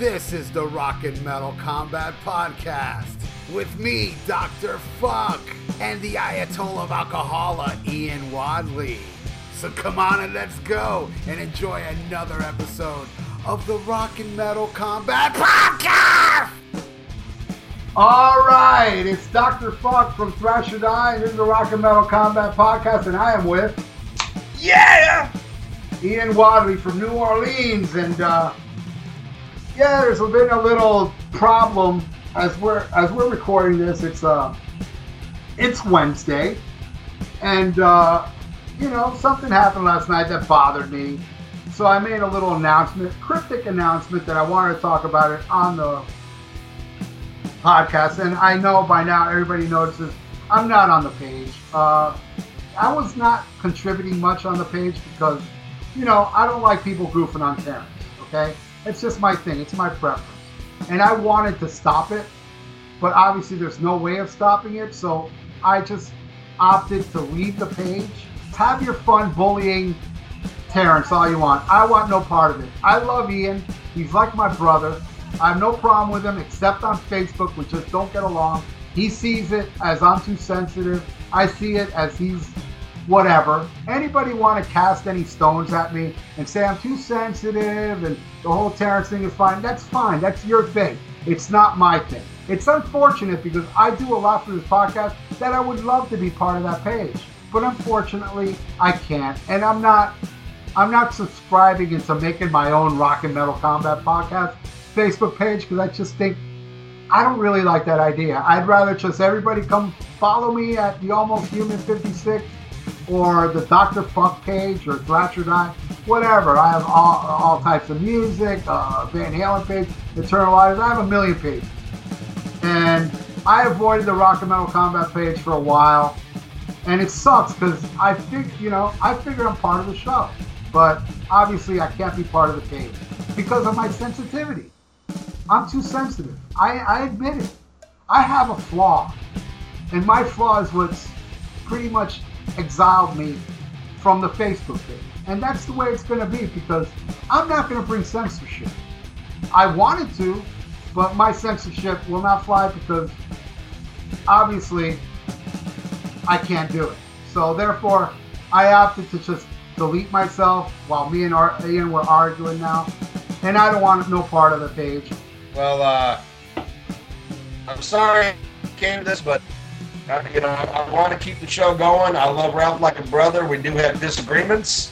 This is the Rock and Metal Combat Podcast with me, Dr. Fuck, and the Ayatollah of Alcohola, Ian Wadley. So come on and let's go and enjoy another episode of the Rock and Metal Combat Podcast! All right, it's Dr. Fuck from Thrasher Die, and this is the Rock and Metal Combat Podcast, and I am with Yeah! Ian Wadley from New Orleans, and uh, yeah, there's been a little problem as we're as we're recording this. It's uh, it's Wednesday, and uh, you know something happened last night that bothered me, so I made a little announcement, cryptic announcement that I wanted to talk about it on the podcast. And I know by now everybody notices I'm not on the page. Uh, I was not contributing much on the page because, you know, I don't like people goofing on cameras. Okay, it's just my thing. It's my preference, and I wanted to stop it, but obviously there's no way of stopping it. So I just opted to leave the page. Have your fun bullying Terrence all you want. I want no part of it. I love Ian. He's like my brother. I have no problem with him except on Facebook. We just don't get along. He sees it as I'm too sensitive. I see it as he's whatever. Anybody want to cast any stones at me and say I'm too sensitive and the whole Terrence thing is fine? That's fine. That's your thing. It's not my thing. It's unfortunate because I do a lot for this podcast that I would love to be part of that page. But unfortunately, I can't. And I'm not I'm not subscribing into making my own rock and metal combat podcast Facebook page because I just think I don't really like that idea. I'd rather just everybody come follow me at the Almost Human 56 or the Dr. Funk page or Thrash or Die, whatever. I have all, all types of music, uh, Van Halen page, Eternal Lives. I have a million pages. And I avoided the Rock and Metal Combat page for a while. And it sucks because I think, you know, I figure I'm part of the show. But obviously I can't be part of the page because of my sensitivity. I'm too sensitive. I, I admit it. I have a flaw. And my flaw is what's pretty much exiled me from the Facebook page. And that's the way it's going to be because I'm not going to bring censorship. I wanted to, but my censorship will not fly because obviously I can't do it. So therefore, I opted to just delete myself while me and Ar- Ian were arguing now. And I don't want no part of the page. Well, uh, I'm sorry came to this, but uh, you know, I, want to keep the show going. I love Ralph like a brother. We do have disagreements,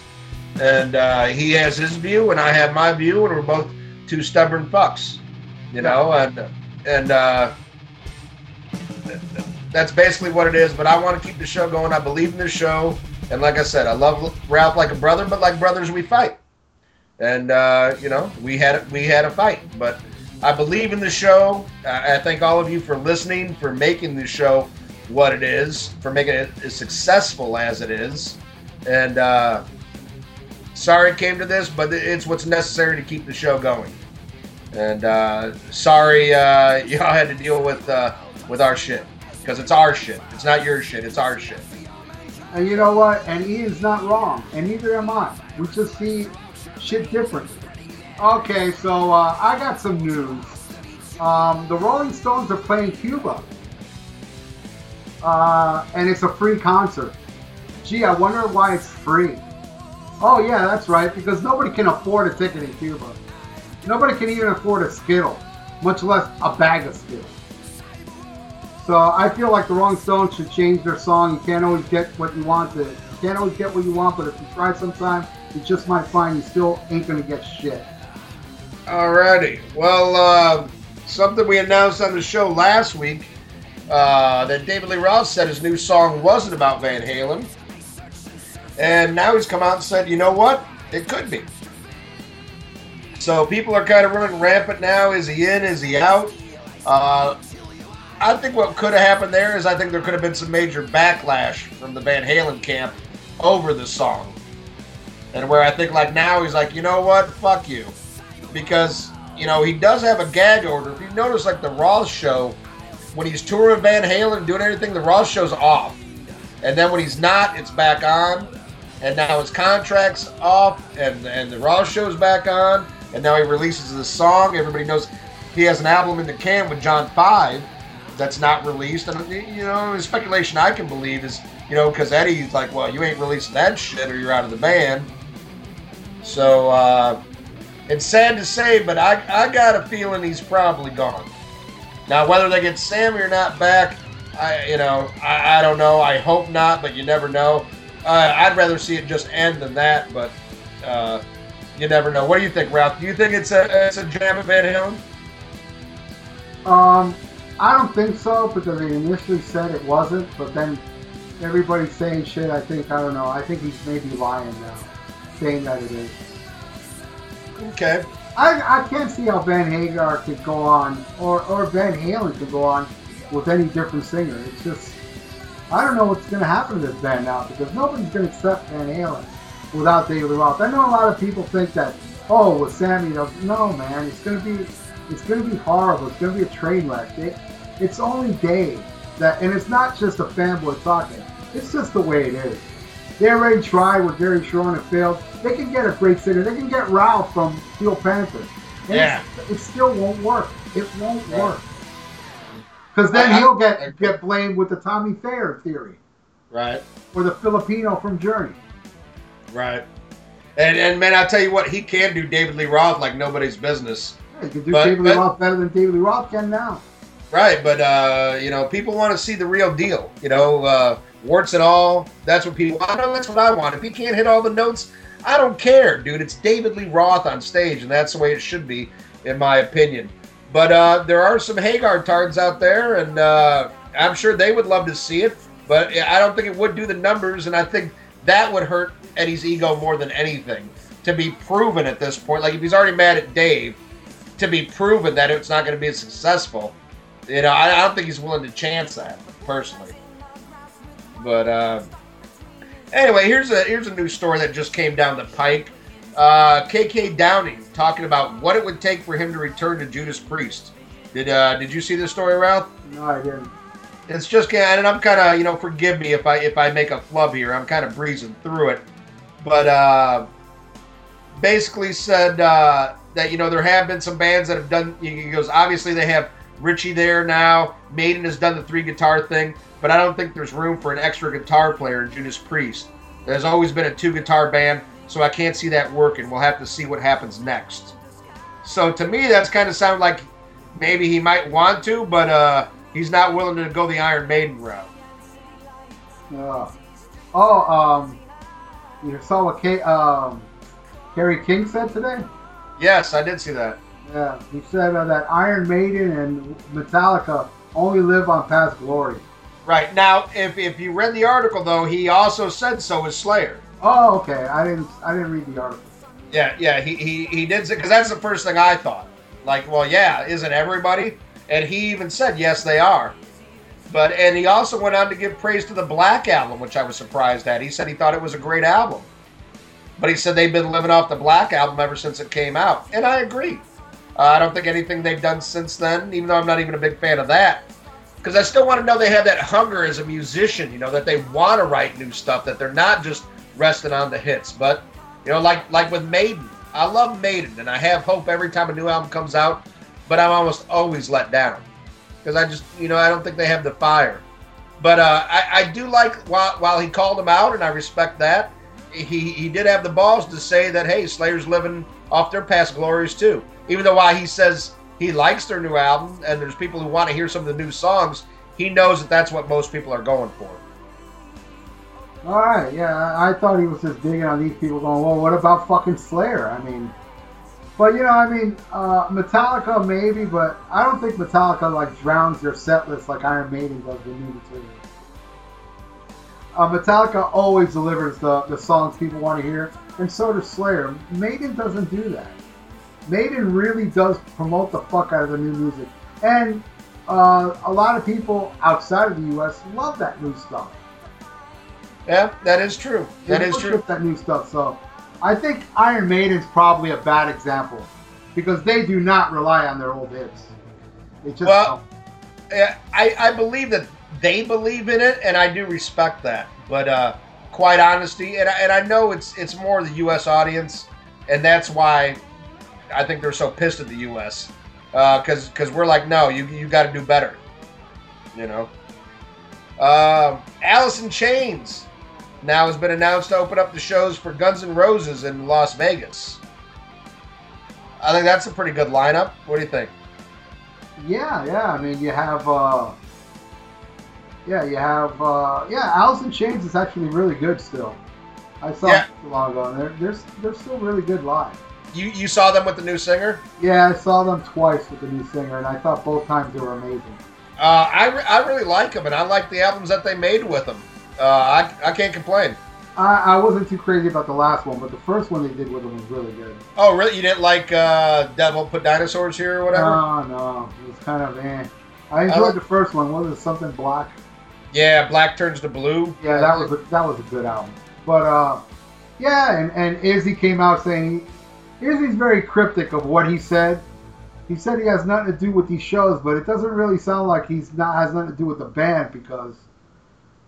and uh, he has his view, and I have my view, and we're both two stubborn fucks, you know, and and uh, that's basically what it is. But I want to keep the show going. I believe in the show, and like I said, I love Ralph like a brother, but like brothers, we fight, and uh, you know, we had we had a fight, but. I believe in the show. I thank all of you for listening, for making the show what it is, for making it as successful as it is. And uh, sorry it came to this, but it's what's necessary to keep the show going. And uh, sorry uh, y'all had to deal with uh, with our shit because it's our shit. It's not your shit. It's our shit. And you know what? And Ian's not wrong, and neither am I. We just see shit differently. Okay, so uh, I got some news. Um, the Rolling Stones are playing Cuba, uh, and it's a free concert. Gee, I wonder why it's free. Oh yeah, that's right, because nobody can afford a ticket in Cuba. Nobody can even afford a Skittle, much less a bag of Skittles. So I feel like the Rolling Stones should change their song. You can't always get what you want. To, you can't always get what you want, but if you try sometime, you just might find you still ain't gonna get shit. Alrighty. Well, uh, something we announced on the show last week uh, that David Lee Roth said his new song wasn't about Van Halen. And now he's come out and said, you know what? It could be. So people are kind of running rampant now. Is he in? Is he out? Uh, I think what could have happened there is I think there could have been some major backlash from the Van Halen camp over the song. And where I think like now he's like, you know what? Fuck you. Because, you know, he does have a gag order. If you notice like the Roth show, when he's touring Van Halen and doing everything, the Roth show's off. And then when he's not, it's back on. And now his contract's off and, and the Roth show's back on. and now he releases this song. Everybody knows he has an album in the can with John Five that's not released. And you know, the speculation I can believe is, you know, because Eddie's like, well, you ain't releasing that shit, or you're out of the band. So uh, it's sad to say, but I I got a feeling he's probably gone. Now, whether they get Sammy or not back, I you know I, I don't know. I hope not, but you never know. Uh, I'd rather see it just end than that, but uh, you never know. What do you think, Ralph? Do you think it's a it's a jam of Van Halen? Um, I don't think so because they initially said it wasn't, but then everybody's saying shit. I think I don't know. I think he's maybe lying now, saying that it is. Okay. I, I can't see how Van Hagar could go on, or, or Van Halen could go on with any different singer. It's just, I don't know what's going to happen to this band now because nobody's going to accept Van Halen without David Lee Roth. I know a lot of people think that, oh, with Sammy, no, man, it's going to be, it's going to be horrible. It's going to be a train wreck. It, it's only Dave that, and it's not just a fanboy talking. It's just the way it is. They already tried with Gary Cherone and failed. They can get a great singer. They can get Ralph from Steel Panther. And yeah. It still won't work. It won't right. work. Because then I, he'll get I, get blamed with the Tommy Thayer theory. Right. Or the Filipino from Journey. Right. And and man, I'll tell you what, he can do David Lee Roth like nobody's business. Yeah, he can do but, David Lee Roth better than David Lee Roth can now. Right, but uh, you know, people want to see the real deal. You know, uh, warts and all. That's what people want. That's what I want. If he can't hit all the notes, I don't care, dude. It's David Lee Roth on stage, and that's the way it should be, in my opinion. But uh, there are some Hagar tards out there, and uh, I'm sure they would love to see it. But I don't think it would do the numbers, and I think that would hurt Eddie's ego more than anything. To be proven at this point, like if he's already mad at Dave, to be proven that it's not going to be successful, you know, I, I don't think he's willing to chance that personally. But uh, anyway, here's a here's a new story that just came down the pike. Uh, KK Downing talking about what it would take for him to return to Judas Priest. Did uh, did you see this story, Ralph? No, I didn't. It's just and I'm kind of you know forgive me if I if I make a flub here. I'm kind of breezing through it, but uh, basically said uh, that you know there have been some bands that have done. He goes obviously they have Richie there now. Maiden has done the three guitar thing, but I don't think there's room for an extra guitar player in Judas Priest. There's always been a two guitar band, so I can't see that working. We'll have to see what happens next. So to me, that's kind of sound like maybe he might want to, but uh, he's not willing to go the Iron Maiden route. Uh, oh, um, you saw what K, um, Kerry King said today? Yes, I did see that. Yeah, he said uh, that Iron Maiden and Metallica only live on past glory. Right now, if, if you read the article though, he also said so is Slayer. Oh, okay. I didn't I didn't read the article. Yeah, yeah. He he, he did because that's the first thing I thought. Like, well, yeah, isn't everybody? And he even said yes, they are. But and he also went on to give praise to the Black album, which I was surprised at. He said he thought it was a great album. But he said they've been living off the Black album ever since it came out, and I agree. Uh, I don't think anything they've done since then, even though I'm not even a big fan of that. Because I still want to know they have that hunger as a musician, you know, that they want to write new stuff, that they're not just resting on the hits. But, you know, like like with Maiden, I love Maiden, and I have hope every time a new album comes out, but I'm almost always let down. Because I just, you know, I don't think they have the fire. But uh, I, I do like, while, while he called them out, and I respect that, he, he did have the balls to say that, hey, Slayer's living off their past glories too even though why he says he likes their new album and there's people who want to hear some of the new songs, he knows that that's what most people are going for. All right, yeah, I thought he was just digging on these people, going, "Well, what about fucking Slayer?" I mean, but you know, I mean, uh, Metallica maybe, but I don't think Metallica like drowns their set list like Iron Maiden does with new material. Uh, Metallica always delivers the, the songs people want to hear, and so does Slayer. Maiden doesn't do that. Maiden really does promote the fuck out of the new music, and uh, a lot of people outside of the U.S. love that new stuff. Yeah, that is true. That they is true. That new stuff. So, I think Iron Maiden's probably a bad example because they do not rely on their old hits. They just well, don't. I I believe that they believe in it, and I do respect that. But uh, quite honesty, and I, and I know it's it's more the U.S. audience, and that's why I think they're so pissed at the U.S. because because we're like, no, you you got to do better. You know. Uh, Alice in Chains now has been announced to open up the shows for Guns N' Roses in Las Vegas. I think that's a pretty good lineup. What do you think? Yeah, yeah. I mean, you have, uh, yeah, you have, uh, yeah. In Chains is actually really good still. I saw Yeah. long ago, and they're, they're they're still really good live. You you saw them with the new singer? Yeah, I saw them twice with the new singer, and I thought both times they were amazing. Uh, I, re- I really like them, and I like the albums that they made with them. Uh, I, I can't complain. I, I wasn't too crazy about the last one, but the first one they did with them was really good. Oh, really? You didn't like uh, Devil Put Dinosaurs Here or whatever? No, no, it was kind of eh. I enjoyed like- the first one. Was it something black? yeah, Black Turns to Blue. Yeah, that was a, that was a good album. But uh, yeah, and and Izzy came out saying Izzy's very cryptic of what he said. He said he has nothing to do with these shows, but it doesn't really sound like he's not has nothing to do with the band because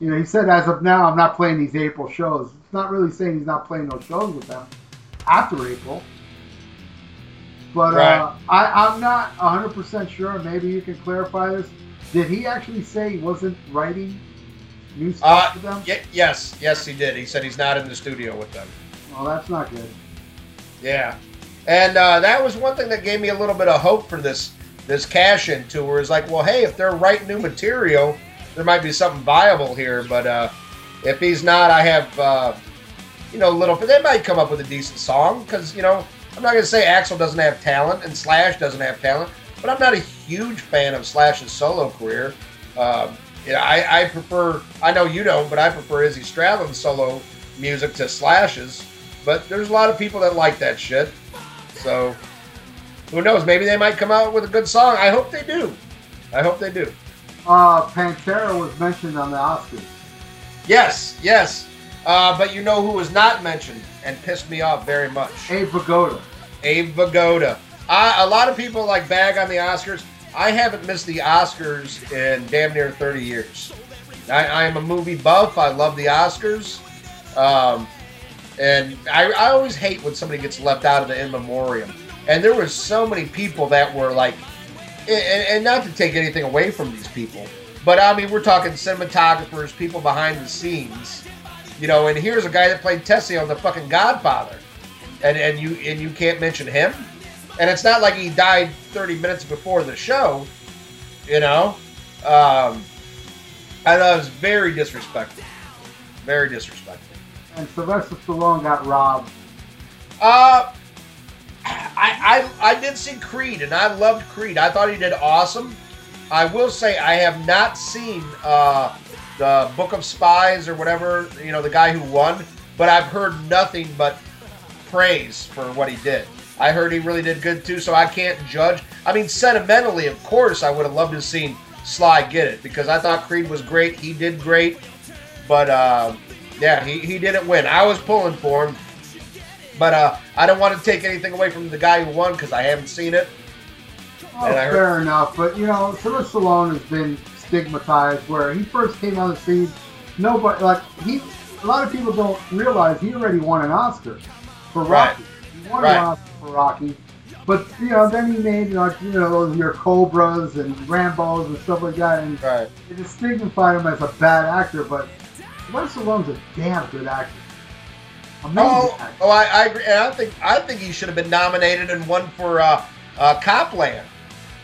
you know he said as of now I'm not playing these April shows. It's not really saying he's not playing those shows with them after April. But uh, Right. I, I'm not 100% sure. Maybe you can clarify this. Did he actually say he wasn't writing new stuff Uh, for them? y- yes, yes, he did. He said he's not in the studio with them. Well, that's not good. Yeah, and uh, that was one thing that gave me a little bit of hope for this this cash in tour. Is like, well, hey, if they're writing new material, there might be something viable here. But uh, if he's not, I have uh, you know little. But they might come up with a decent song because you know I'm not gonna say Axl doesn't have talent and Slash doesn't have talent, but I'm not a huge fan of Slash's solo career. Um, I, I prefer. I know you don't, but I prefer Izzy Stradlin's solo music to Slash's. But there's a lot of people that like that shit. So who knows? Maybe they might come out with a good song. I hope they do. I hope they do. Uh, Pantera was mentioned on the Oscars. Yes, yes. Uh, but you know who was not mentioned and pissed me off very much? Abe Vigoda. Abe Vigoda. I, a lot of people like bag on the Oscars. I haven't missed the Oscars in damn near 30 years. I, I am a movie buff. I love the Oscars. Um, and I, I always hate when somebody gets left out of the in memoriam. And there were so many people that were like, and, and not to take anything away from these people, but I mean, we're talking cinematographers, people behind the scenes, you know. And here's a guy that played Tessio on The fucking Godfather, and and you and you can't mention him. And it's not like he died 30 minutes before the show, you know. Um, I thought it was very disrespectful, very disrespectful. And Sylvester Stallone got robbed. Uh, I, I I did see Creed, and I loved Creed. I thought he did awesome. I will say I have not seen uh, the Book of Spies or whatever. You know, the guy who won, but I've heard nothing but praise for what he did. I heard he really did good too, so I can't judge. I mean, sentimentally, of course, I would have loved to have seen Sly get it because I thought Creed was great. He did great, but uh, yeah, he, he didn't win. I was pulling for him. But uh, I don't want to take anything away from the guy who won because I haven't seen it. Oh, heard- fair enough. But you know, Sylvester Stallone has been stigmatized. Where he first came on the scene, nobody like he. A lot of people don't realize he already won an Oscar for Right. Rocky. He won Right. an Oscar for Rocky. But you know, then he made like you know your Cobras and Rambo's and stuff like that, and Right. it just stigmatized him as a bad actor. But Sylvester Stallone's a damn good actor. Amazing Oh, actor. oh, I, I agree. And I think I think he should have been nominated and won for uh, uh, Copland.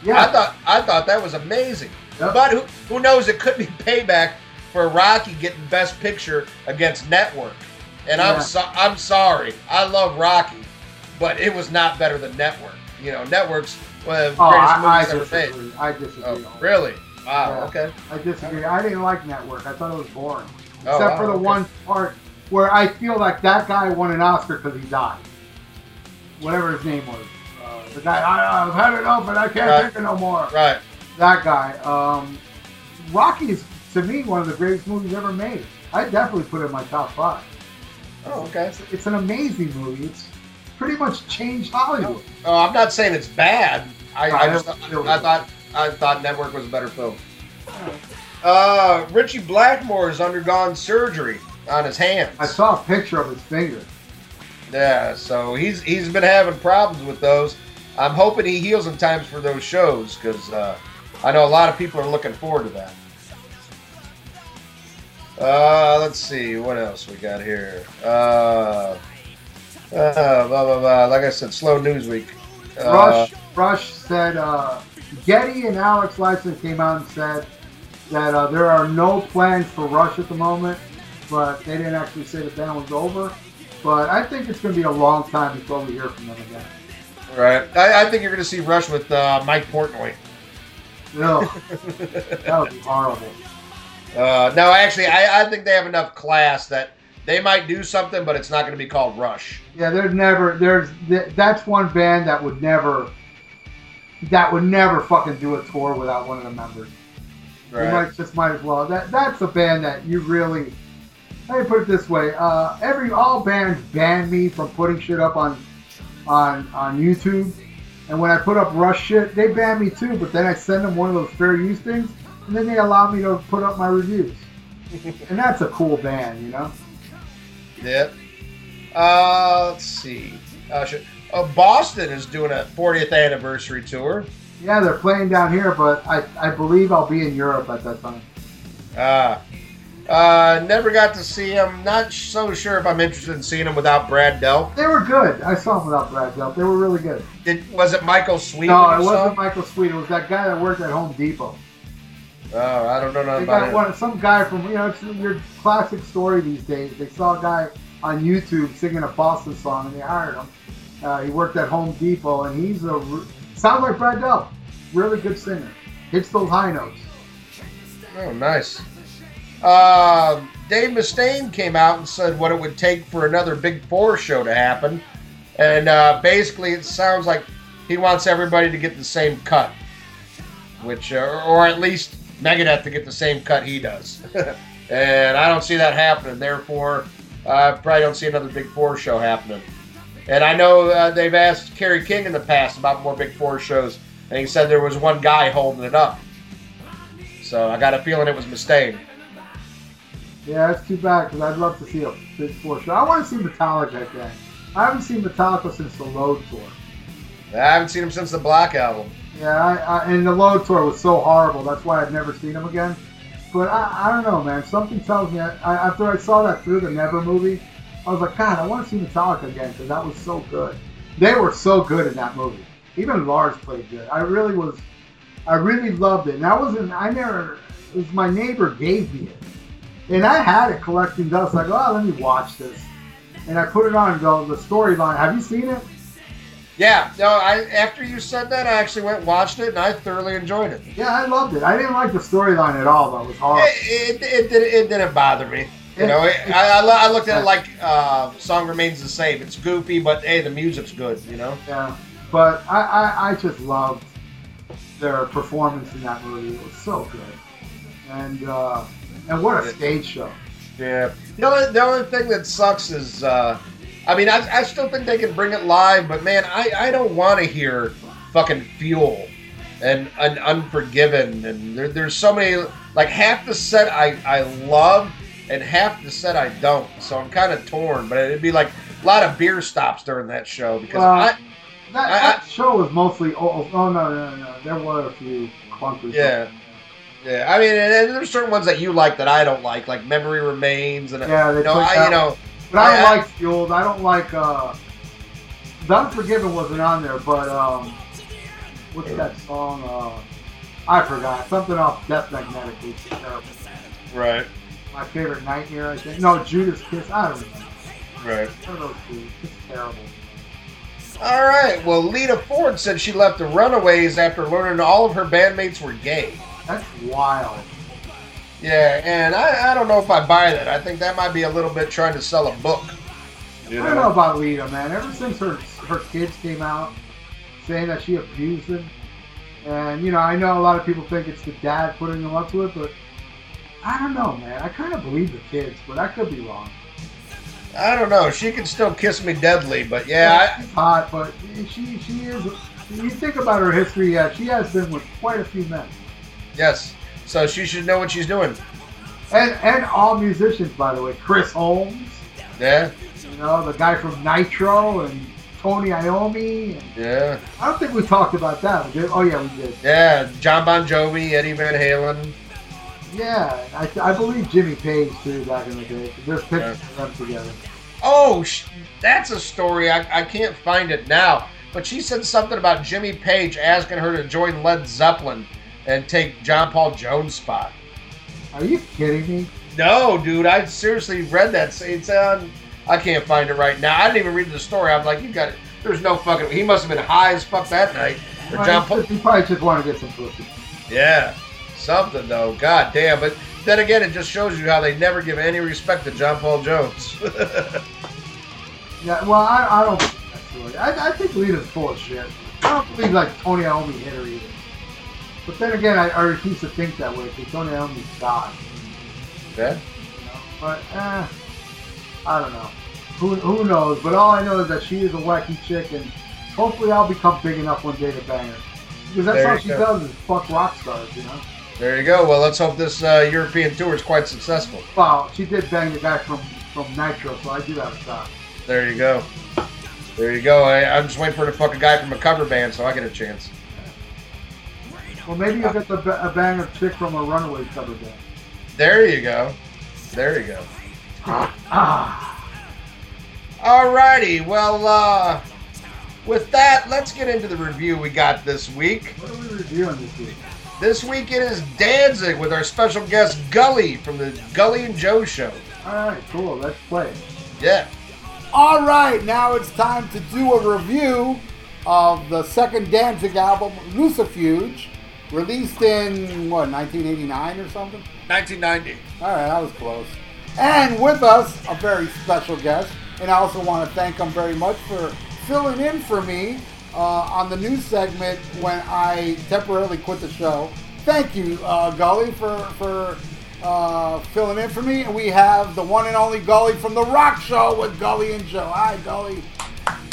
Yeah. I thought I thought that was amazing. Yep. But who, who knows? It could be payback for Rocky getting Best Picture against Network. And Yeah. I'm so, I'm sorry. I love Rocky, but it was not better than Network. You know, Network's one of the Oh, greatest I, I movies ever made. disagree. I disagree. Oh, really? Wow. Yeah. Okay. I disagree. I didn't like Network. I thought it was boring. Oh, Except wow, for the okay. one part where I feel like that guy won an Oscar because he died. Whatever his name was. Uh, the guy, I, I've had enough and I can't Right. take it no more. Right. That guy. Um, Rocky is, to me, one of the greatest movies ever made. I definitely put it in my top five. Oh, okay. It's, it's an amazing movie. It's pretty much changed Hollywood. Oh, I'm not saying it's bad. I, I, I just, don't feel I thought I thought Network was a better film. Uh, Ritchie Blackmore has undergone surgery on his hands. I saw a picture of his finger. Yeah, so he's he's been having problems with those. I'm hoping he heals in times for those shows because uh, I know a lot of people are looking forward to that. Uh, let's see what else we got here. Uh, uh, blah, blah, blah. Like I said, slow news week. Uh, Rush Rush said uh, Geddy and Alex Lifeson came out and said that uh, there are no plans for Rush at the moment, but they didn't actually say the band was over. But I think it's going to be a long time before we hear from them again. Right. I, I think you're going to see Rush with uh, Mike Portnoy. No, that would be horrible. Uh, no, actually, I, I think they have enough class that they might do something, but it's not going to be called Rush. Yeah, there's never there's that's one band that would never that would never fucking do a tour without one of the members. You might just might as well. That that's a band that you really. Let me put it this way: uh, every all bands ban me from putting shit up on on on YouTube, and when I put up Rush shit, they ban me too. But then I send them one of those fair use things, and then they allow me to put up my reviews. and that's a cool band, you know. Yep. Uh, let's see. Uh, should, uh, Boston is doing a 40th anniversary tour. Yeah, they're playing down here, but I, I believe I'll be in Europe at that time. Uh, uh, never got to see him. Not so sure if I'm interested in seeing him without Brad Delp. They were good. I saw them without Brad Delp. They were really good. Did, was it Michael Sweet? No, it wasn't him? Michael Sweet. It was that guy that worked at Home Depot. Oh, I don't know nothing They about got one, some guy from you know it's your classic story these days. They saw a guy on YouTube singing a Boston song, and they hired him. Uh, he worked at Home Depot, and he's a sounds like Brad Delp. Really good singer. Hits those high notes. Oh, nice. Um, Dave Mustaine came out and said what it would take for another Big Four show to happen, and uh, basically it sounds like he wants everybody to get the same cut, which, uh, or at least Megadeth to get the same cut he does, and I don't see that happening. Therefore, I probably don't see another Big Four show happening. And I know uh, they've asked Kerry King in the past about more Big Four shows, and he said there was one guy holding it up. So I got a feeling it was Mustaine. Yeah, that's too bad because I'd love to see a Big Four show. I want to see Metallica again. I haven't seen Metallica since the Load tour. I haven't seen him since the Black album. Yeah, I, I, and the Load tour was so horrible. That's why I've never seen him again. But I, I don't know, man. Something tells me I, I, after I saw that through the Never movie, I was like, God, I want to see Metallica again because that was so good. They were so good in that movie. Even Lars played good. I really was. I really loved it. And I wasn't. I never. It was my neighbor gave me it, and I had it collecting dust. Like, oh, ah, let me watch this. And I put it on and go, the storyline. Have you seen it? Yeah, no. I after you said that, I actually went and watched it, and I thoroughly enjoyed it. Yeah, I loved it. I didn't like the storyline at all, though. It was horrible. It, it, it, did, it didn't bother me. You know, it, I, I, lo- I looked at it like uh, song remains the same. It's goofy, but hey, the music's good. You know. Yeah, but I, I, I just loved their performance in that movie. It was so good, and uh, and what a stage show. Yeah. The only, the only thing that sucks is, uh, I mean, I, I still think they can bring it live, but man, I, I don't want to hear fucking Fuel and, and Unforgiven. And there, there's so many, like half the set I, I love and half the set I don't. So I'm kind of torn, but it'd be like a lot of beer stops during that show because Well, I, That, I- that show was mostly oh, oh no no no no there were a few clunkers. yeah. Yeah, I mean, and, there's certain ones that you like that I don't like, like Memory Remains, and Yeah, they you know, I, you know, but I don't I- I- like Fueled. I don't like uh, The Unforgiven wasn't on there, but um, what's that song? Uh, I forgot something off Death Magnetic. Right, My favorite Nightmare, I think. No, Judas Kiss. I don't know. right. One of those two. It's terrible. All right. Well, Lita Ford said she left the Runaways after learning all of her bandmates were gay. That's wild. Yeah, and I, I don't know if I buy that. I think that might be a little bit trying to sell a book. You I don't know about Lita, man. Ever since her her kids came out saying that she abused them, and you know, I know a lot of people think it's the dad putting them up to it, but I don't know, man. I kind of believe the kids, but I could be wrong. I don't know. She can still kiss me deadly, but yeah, she's hot, but she she is. You think about her history, yeah, she has been with quite a few men, yes. So she should know what she's doing. and and all musicians, by the way. Chris Holmes, Yeah. you know, the guy from Nitro and Tony Iommi. and- Yeah. I don't think we talked about that. Oh yeah, we did. Yeah. Jon Bon Jovi, Eddie Van Halen. Yeah, I, I believe Jimmy Page too back in the day. There's pictures Yeah. of them together. Oh, sh- that's a story. I, I can't find it now. But she said something about Jimmy Page asking her to join Led Zeppelin and take John Paul Jones' spot. Are you kidding me? No, dude, I seriously read that. It's on. I can't find it right now. I didn't even read the story. I'm like, you got it. There's no fucking. He must have been high as fuck that night. Or Well, John Paul. he probably just want to get some pussy. Yeah, something though. God damn. But then again, it just shows you how they never give any respect to John Paul Jones. Yeah, well, I, I don't think that's really. I, I think Lita's full of shit. I don't believe like Tony Iommi hit her either. But then again, I, I refuse to think that way because Tony Iommi's God. yeah. You know? But eh, I don't know. Who, who knows? But all I know is that she is a wacky chick, and hopefully I'll become big enough one day to bang her. Because that's There all she go. does is fuck rock stars, you know. There you go. Well, let's hope this uh, European tour is quite successful. Well, she did bang the guy from from Nitro, so I do have a shot. There you go. There you go. I, I'm just waiting for the fucking guy from a cover band so I get a chance. Well, maybe you'll get the, a bang of chick from a Runaway cover band. There you go. There you go. Alrighty. Well, uh, with that, let's get into the review we got this week. what are we reviewing this week? This week it is Danzig with our special guest Gully from the Gully and Joe Show. All right, cool. Let's play. Yeah. All right, now it's time to do a review of the second Danzig album, Lucifuge, released in what 1989 or something. 1990. All right, that was close. And with us, a very special guest, and I also want to thank him very much for filling in for me uh, on the news segment when I temporarily quit the show. Thank you, uh, Gully, for for uh, filling in for me. And we have the one and only Gully from the Rock Show with Gully and Joe. Hi, Gully.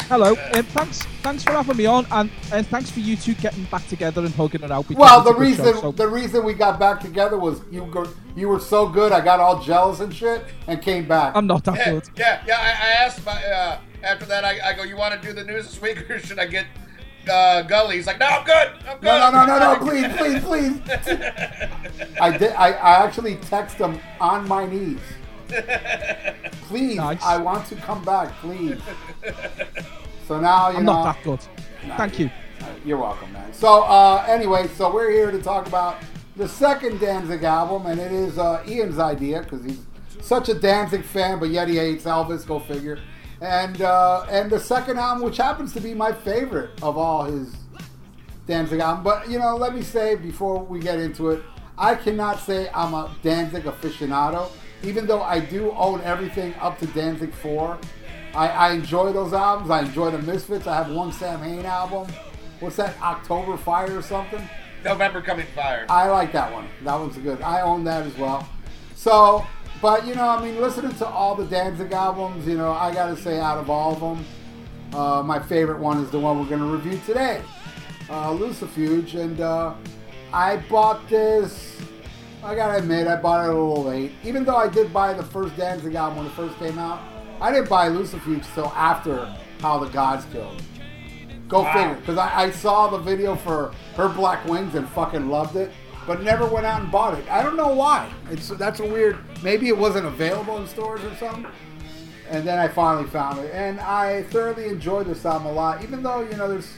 Hello, um, thanks, thanks for having me on, and uh, thanks for you two getting back together and hugging it out. Well, the reason show, so- the reason we got back together was you go, you were so good. I got all jealous and shit, and came back. I'm not that Yeah, good. yeah, yeah. I, I asked my, uh, after that. I, I go, "You want to do the news this week, or should I get uh, Gully?" He's like, "No, I'm good. I'm good." No, no, no, no, no! Please, please, please! I did. I, I actually text him on my knees. Please, Nice. I want to come back, please. So now you I'm know. not that good. Thank you. Uh, You're welcome, man. So, uh, anyway, so we're here to talk about the second Danzig album, and it is uh, Ian's idea because he's such a Danzig fan, but yet he hates Elvis. Go figure. And uh, and the second album, which happens to be my favorite of all his Danzig album. But you know, let me say before we get into it, I cannot say I'm a Danzig aficionado, even though I do own everything up to Danzig four. I, I enjoy those albums. I enjoy the Misfits. I have one Samhain album. What's that? October Fire or something? November coming fire. I like that one. That one's good. I own that as well. So, but you know, I mean, listening to all the Danzig albums, you know, I gotta say, out of all of them, uh, my favorite one is the one we're gonna review today, uh, Lucifuge, and uh, I bought this. I gotta admit, I bought it a little late. Even though I did buy the first Danzig album when it first came out, I didn't buy Lucifuge till after How the Gods Killed. Go Wow. figure. Because I, I saw the video for Her Black Wings and fucking loved it, but never went out and bought it. I don't know why. It's that's a weird. Maybe it wasn't available in stores or something. And then I finally found it, and I thoroughly enjoyed this album a lot. Even though you know there's,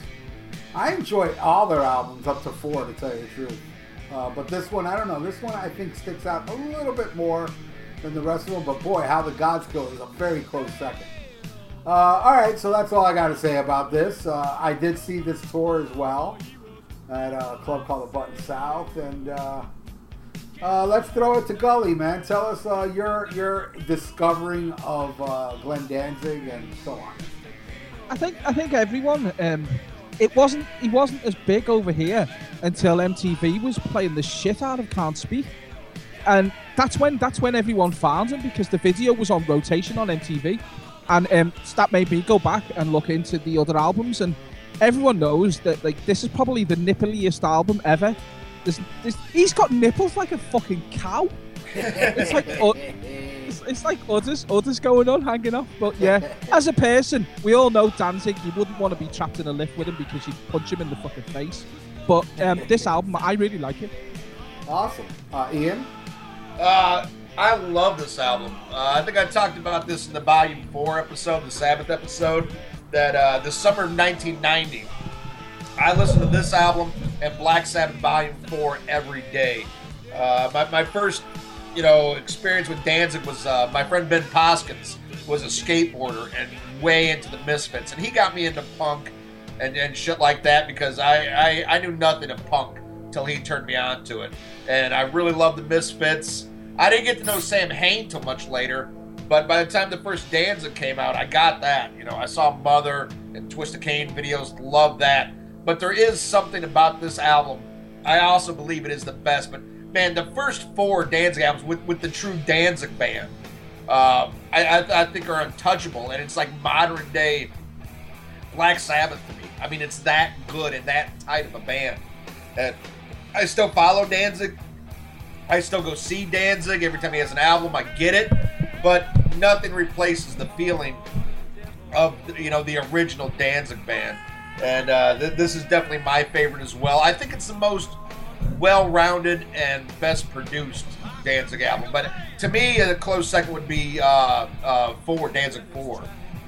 I enjoy all their albums up to four to tell you the truth. Uh, but this one, I don't know. This one I think sticks out a little bit more than the rest of them. But boy, How the Gods Kill is a very close second. Uh, all right, so that's all I got to say about this. Uh, I did see this tour as well at a club called the Button South, and uh, uh, let's throw it to Gully, man. Tell us uh, your your discovering of uh, Glenn Danzig and so on. I think I think everyone. Um, it wasn't he wasn't as big over here until MTV was playing the shit out of Can't Speak, and that's when that's when everyone found him because the video was on rotation on MTV, and um, that made me go back and look into the other albums, and everyone knows that like this is probably the nippliest album ever. This, this, he's got nipples like a fucking cow. It's like uh, it's, it's like others, others going on, hanging off. But yeah, as a person, we all know Danzig. You wouldn't want to be trapped in a lift with him because you'd punch him in the fucking face. But um, this album, I really like it. Awesome. Uh, Ian? Uh, I love this album. Uh, I think I talked about this in the Volume 4 episode, the Sabbath episode, that uh, the summer of 1990, I listened to this album and Black Sabbath Volume 4 every day. Uh, my, my first, you know, experience with Danzig was uh, my friend Ben Poskins was a skateboarder and way into the Misfits, and he got me into punk and, and shit like that because I, I, I knew nothing of punk till he turned me on to it. And I really loved the Misfits. I didn't get to know Samhain till much later, but by the time the first Danzig came out, I got that. You know, I saw Mother and Twist Cain videos, love that. But there is something about this album. I also believe it is the best. But man, the first four Danzig albums with, with the true Danzig band, uh, I, I, I think are untouchable, and it's like modern day Black Sabbath to me. I mean, it's that good and that tight of a band. And I still follow Danzig. I still go see Danzig every time he has an album. I get it, but nothing replaces the feeling of you know the original Danzig band. And uh, th- this is definitely my favorite as well. I think it's the most well-rounded and best produced Danzig album. But to me, a close second would be uh, uh, Four Danzig Four.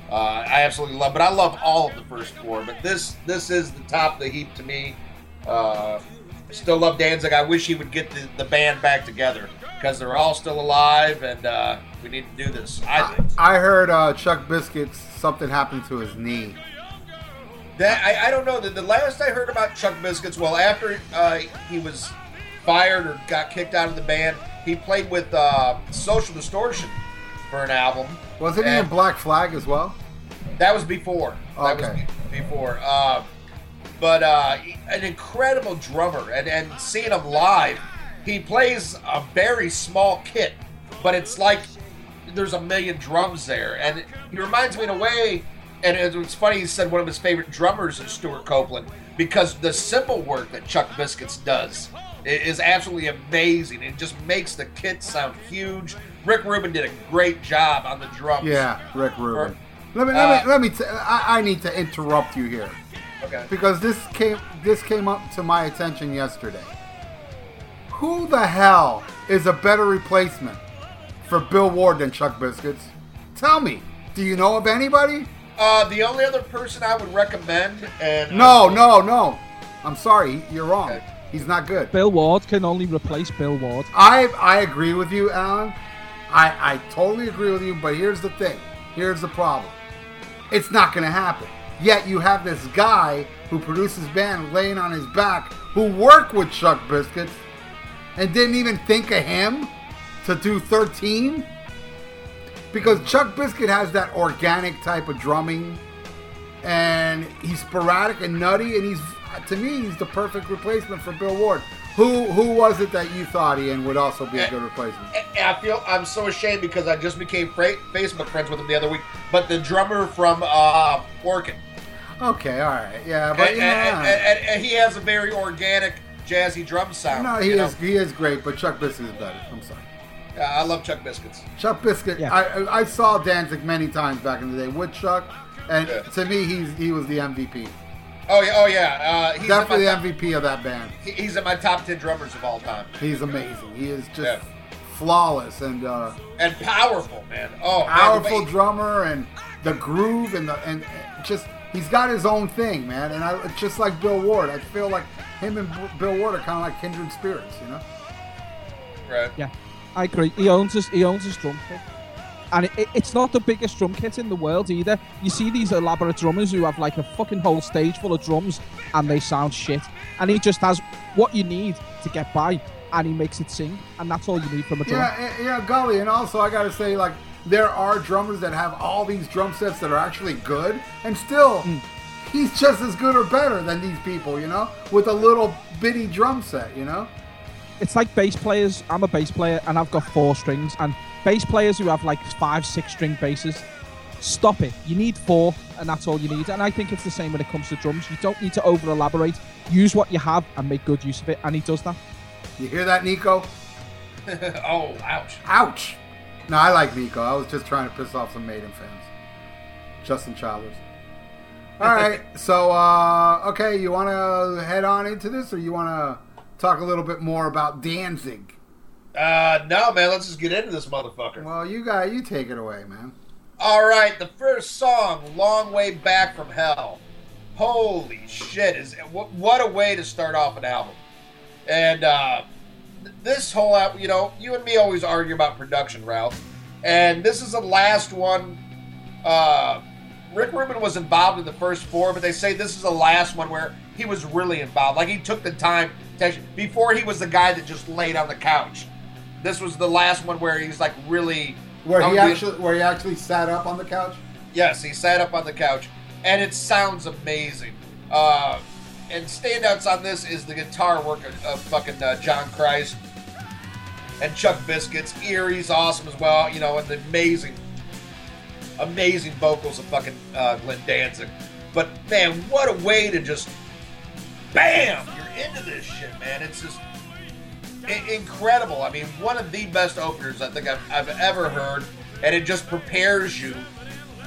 Uh, I absolutely love, but I love all of the first four. But this this is the top of the heap to me. Uh, still love Danzig. I wish he would get the, the band back together because they're all still alive, and uh, we need to do this. I think. I heard uh, Chuck Biscuits, something happened to his knee. That I, I don't know. The, the last I heard about Chuck Biscuits, well, after uh, he was fired or got kicked out of the band, he played with uh, Social Distortion for an album. Wasn't he in Black Flag as well? That was before. That was Okay. be- before. Uh, but uh, an incredible drummer, and, and seeing him live, he plays a very small kit, but it's like there's a million drums there, and he reminds me in a way. And it was funny. He said one of his favorite drummers is Stewart Copeland because the simple work that Chuck Biscuits does is absolutely amazing. It just makes the kit sound huge. Rick Rubin did a great job on the drums. Yeah, Rick Rubin. Let me, uh, let me, let me. T- I, I need to interrupt you here Okay. because this came, this came up to my attention yesterday. Who the hell is a better replacement for Bill Ward than Chuck Biscuits? Tell me. Do you know of anybody? Uh, the only other person I would recommend, and No, no, no. I'm sorry, you're wrong. Okay. He's not good. Bill Ward can only replace Bill Ward. I I agree with you, Alan. I I totally agree with you, but here's the thing. Here's the problem. It's not going to happen. Yet you have this guy who produces band laying on his back who worked with Chuck Biscuits and didn't even think of him to do 13 because Chuck Biscuit has that organic type of drumming and he's sporadic and nutty and he's to me he's the perfect replacement for Bill Ward. Who who was it that you thought Ian would also be a good replacement? And I feel I'm so ashamed because I just became fra- Facebook friends with him the other week. But the drummer from uh, Orkin, Okay, all right, yeah, but and, yeah, and, and, he has a very organic, jazzy drum sound. no, he you know? is he is great, but Chuck Biscuit is better. I'm sorry. Uh, I love Chuck Biscuits. Chuck Biscuit. Yeah. I I I saw Danzig many times back in the day with Chuck, and Yeah. to me he's he was the MVP. Oh yeah, oh yeah. Uh, he's Definitely the my top, MVP of that band. he- he's in my top ten drummers of all time, He's amazing. He is just Yeah. flawless and uh, and powerful, man. Oh, powerful way- drummer and the groove and the and and just he's got his own thing, man. And I just like Bill Ward. I feel like him and B- Bill Ward are kind of like kindred spirits, you know. Right. Yeah, I agree. He owns his he owns his drum kit, and it, it- it's not the biggest drum kit in the world either. You see these elaborate drummers who have like a fucking whole stage full of drums, and they sound shit. And he just has what you need to get by, and he makes it sing, and that's all you need from a drummer. Yeah, yeah, golly, and also I gotta say, like, there are drummers that have all these drum sets that are actually good, and still, hmm. he's just as good or better than these people, you know, with a little bitty drum set, you know. It's like bass players. I'm a bass player, and I've got four strings, and bass players who have like five, six string basses. Stop it. You need four, and that's all you need. And I think it's the same when it comes to drums. You don't need to over elaborate. Use what you have and make good use of it, and he does that. You hear that, Nicko? oh, ouch. Ouch! No, I like Nicko. I was just trying to piss off some Maiden fans. Justin Childers. All right. So, uh, okay, you want to head on into this, or you want to talk a little bit more about Danzig? Uh, no, man. Let's just get into this motherfucker. Well, you got you take it away, man. All right, the first song, "Long Way Back from Hell." Holy shit! Is what, what a way to start off an album. And uh, this whole you know, you and me always argue about production, Ralph. And this is the last one. Uh, Rick Rubin was involved in the first four, but they say this is the last one where he was really involved. Like he took the time before he was the guy that just laid on the couch. This was the last one where he's like really Where he actually, where he actually sat up on the couch. Yes, he sat up on the couch, and it sounds amazing. Uh, and standouts on this is the guitar work of, of fucking uh, John Christ and Chuck Biscuits. Eerie's awesome as well, you know, and the amazing, amazing vocals of fucking uh, Glenn Danzig. But man, what a way to just bam, into this shit, man. It's just i- incredible. I mean, one of the best openers I think I've, I've ever heard, and it just prepares you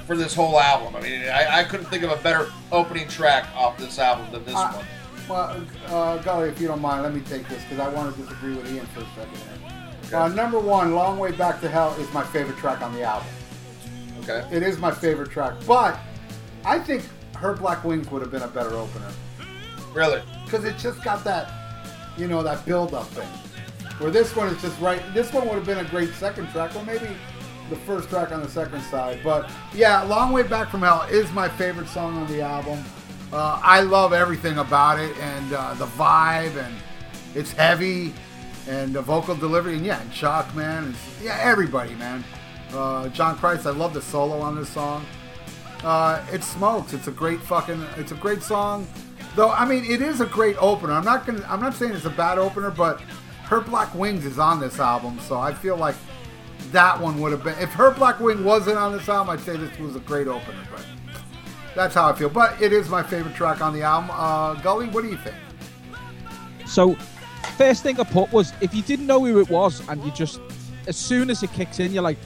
for this whole album. I mean, I, I couldn't think of a better opening track off this album than this Uh, one. Well, uh, Gully, if you don't mind, let me take this because I want to disagree with Ian for a second. Okay. Uh, number one, "Long Way Back to Hell" is my favorite track on the album. Okay. It is my favorite track, but I think "Her Black Wings" would have been a better opener Really? Because it just got that, you know, that build-up thing. Where this one is just right. This one would have been a great second track, or maybe the first track on the second side. But yeah, "Long Way Back from Hell" is my favorite song on the album. Uh, I love everything about it, and uh, the vibe, and it's heavy, and the vocal delivery, and yeah, and Chuck, man, and yeah, everybody, man. Uh, John Christ, I love the solo on this song. Uh, it smokes. It's a great fucking. It's a great song. Though I mean, it is a great opener. I'm not gonna. I'm not saying it's a bad opener, but Her Black Wings is on this album, so I feel like that one would have been. If Her Black Wing wasn't on this album, I'd say this was a great opener. But that's how I feel. But it is my favorite track on the album. Uh, Gully, what do you think? So, first thing I put was if you didn't know who it was, and you just, as soon as it kicks in, you're like,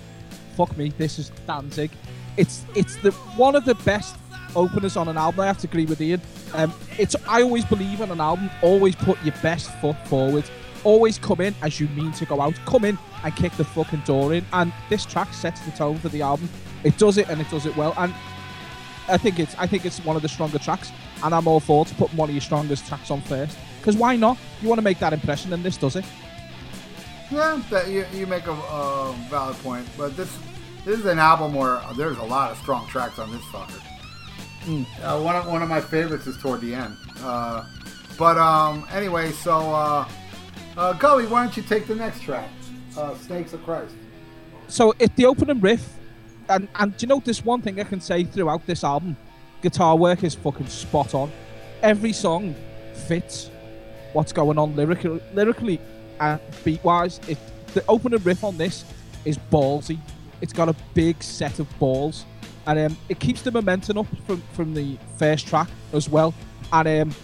"Fuck me, this is Danzig." It's it's the one of the best openers on an album. I have to agree with Ian. Um, it's I always believe in an album. Always put your best foot forward. Always come in as you mean to go out. Come in and kick the fucking door in. And this track sets the tone for the album. It does it and it does it well. And I think it's I think it's one of the stronger tracks, and I'm all for to put one of your strongest tracks on first. Because why not? You want to make that impression, and this does it. Yeah, that you, you make a valid point. But this this is an album where there's a lot of strong tracks on this fucker. Uh, one of one of my favorites is toward the end. Uh, but um, anyway, so uh, uh, Gully, why don't you take the next track, uh, "Snakes of Christ"? So it's the opening riff, and and do you know this one thing I can say throughout this album, guitar work is fucking spot on. Every song fits what's going on lyrically, lyrically and beat wise. If the opening riff on this is ballsy, it's got a big set of balls, and um, it keeps the momentum up from from the first track as well. And um,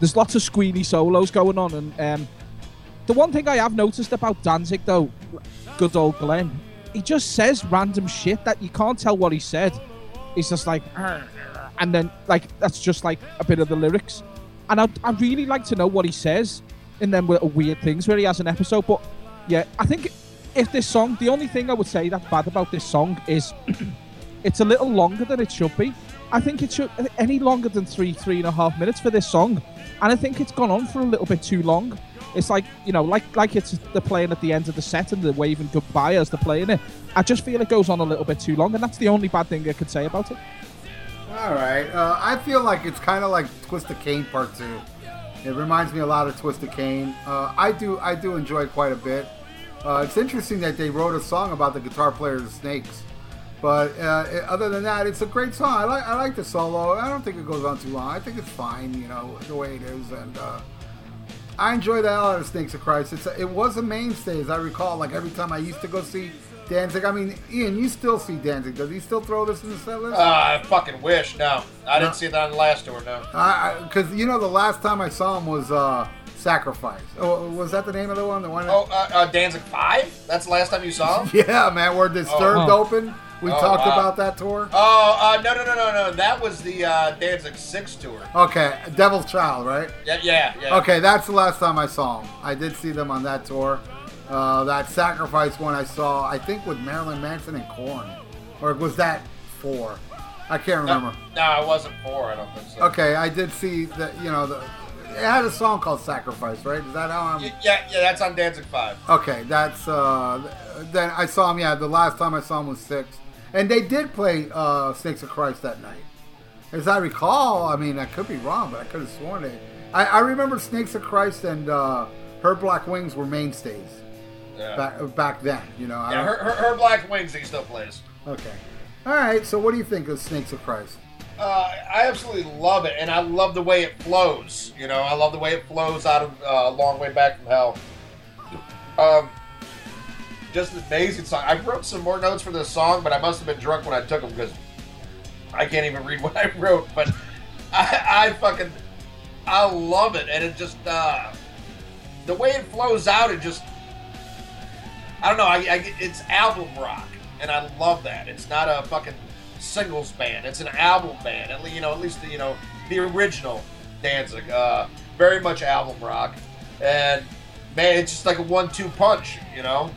there's lots of squealy solos going on, and um, the one thing I have noticed about Danzig though, good old Glenn, he just says random shit that you can't tell what he said. He's just like, and then like that's just like a bit of the lyrics. And I'd, I'd really like to know what he says in them weird things where he has an episode. But yeah, I think if this song, the only thing I would say that's bad about this song is it's a little longer than it should be. I think it should any longer than three, three and a half minutes for this song, and I think it's gone on for a little bit too long. It's like you know, like like it's they're playing at the end of the set and they're waving goodbye as they're playing it. I just feel it goes on a little bit too long, and that's the only bad thing I could say about it. All right, uh, I feel like it's kind of like Twist of Cain Part Two. It reminds me a lot of Twist of Cain. Uh, I do I do enjoy quite a bit. Uh, it's interesting that they wrote a song about the guitar player player's snakes. But uh, other than that, it's a great song. I like I like the solo. I don't think it goes on too long. I think it's fine, you know, the way it is, and uh, I enjoy the hell out of Snakes of Christ. It's a, it was a mainstay, as I recall. Like every time I used to go see Danzig. I mean, Ian, you still see Danzig. Does he still throw this in the set list? Uh, I fucking wish. No, I didn't see that on the last tour. No. Because you know, the last time I saw him was uh, Sacrifice. Oh, was that the name of the one? The one? that- Oh, uh, uh, Danzig Five. That's the last time you saw him. Yeah, man. Where Disturbed Oh. opened. We Oh, talked wow. about that tour. Oh, uh, no, no, no, no, no. That was the uh, Danzig Six tour. Okay, Devil's Child, right? Yeah, yeah, yeah. Okay, that's the last time I saw them. I did see them on that tour. Uh, that Sacrifice one I saw, I think, with Marilyn Manson and Korn, or was that four? I can't remember. no, it wasn't four. I don't think so. Okay, I did see that. You know, the, it had a song called Sacrifice, right? Is that how I'm? Yeah, yeah, that's on Danzig Five. Okay, that's uh. Then I saw him. Yeah, the last time I saw him was six, and they did play uh Snakes of Christ that night. As I recall, I mean, I could be wrong, but I could have sworn it. I, I remember Snakes of Christ and uh, Her Black Wings were mainstays Yeah. back back then. You know. Yeah, her, her, her Black Wings he still plays. okay. All right. So, what do you think of Snakes of Christ? Uh, I absolutely love it, and I love the way it flows. You know, I love the way it flows out of uh, a long way back from hell. Um, just an amazing song. I wrote some more notes for this song, but I must have been drunk when I took them because I can't even read what I wrote. But I, I fucking I love it, and it just uh, the way it flows out. It just I don't know. I, I it's album rock, and I love that. It's not a fucking singles band. It's an album band. At least you know, at least the, you know the original Danzig. Uh, very much album rock, and man, it's just like a one-two punch. You know,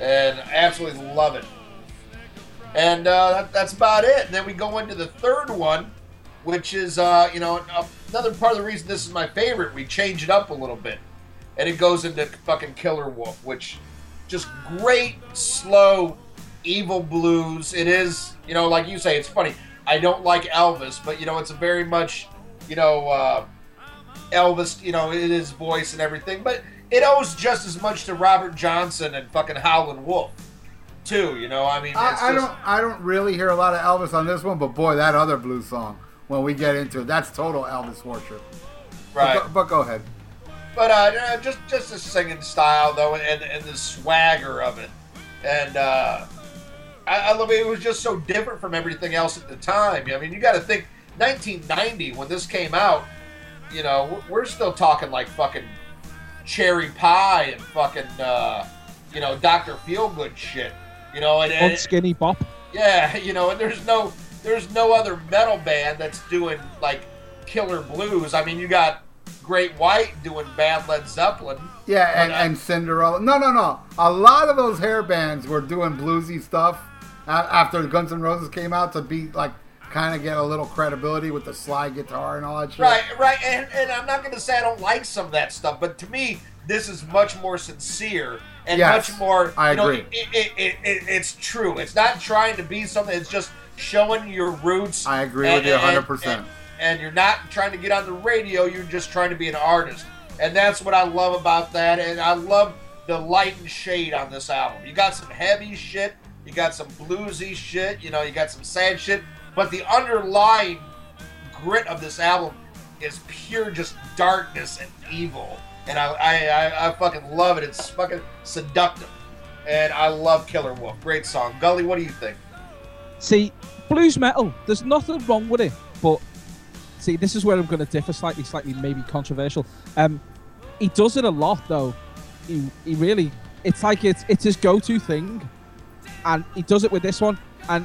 and I absolutely love it. And uh, that, that's about it. And then we go into the third one, which is uh, you know another part of the reason this is my favorite. We change it up a little bit, and it goes into fucking Killer Wolf, which just great slow evil blues. It is you know like you say, it's funny. I don't like Elvis, but you know it's a very much you know uh, Elvis. You know in his voice and everything, but it owes just as much to Robert Johnson and fucking Howlin' Wolf. Too, you know. I mean, it's I, I just- don't. I don't really hear a lot of Elvis on this one, but boy, that other blues song. When we get into it, that's total Elvis worship. right. But, but go ahead. But uh, no, just just the singing style though, and and the swagger of it, and uh, I, I love it. It was just so different from everything else at the time. I mean, you got to think 1990 when this came out. You know, we're still talking like fucking cherry pie and fucking uh, you know Doctor Feelgood shit. You know, and, and Skinny Bop. yeah, you know, and there's no there's no other metal band that's doing like killer blues. I mean, you got Great White doing bad Led Zeppelin. Yeah, and, But, uh, and Cinderella. No, no, no. A lot of those hair bands were doing bluesy stuff after Guns N' Roses came out to be like kind of get a little credibility with the slide guitar and all that shit. Right, right, and, and I'm not going to say I don't like some of that stuff, but to me, this is much more sincere and Yes, much more. I know, agree. It, it, it, it, it's true. It's not trying to be something. It's just showing your roots. I agree and- with you 100%. And, and you're not trying to get on the radio. You're just trying to be an artist, and that's what I love about that. And I love the light and shade on this album. You got some heavy shit. You got some bluesy shit. You know, you got some sad shit. But the underlying grit of this album is pure just darkness and evil. And I, I, I, fucking love it. It's fucking seductive. And I love Killer Wolf. Great song. Gully, what do you think? See, blues metal, there's nothing wrong with it, but see, this is where I'm going to differ slightly, slightly maybe controversial. Um, he does it a lot though. He, he really, it's like it's it's his go-to thing, and he does it with this one. And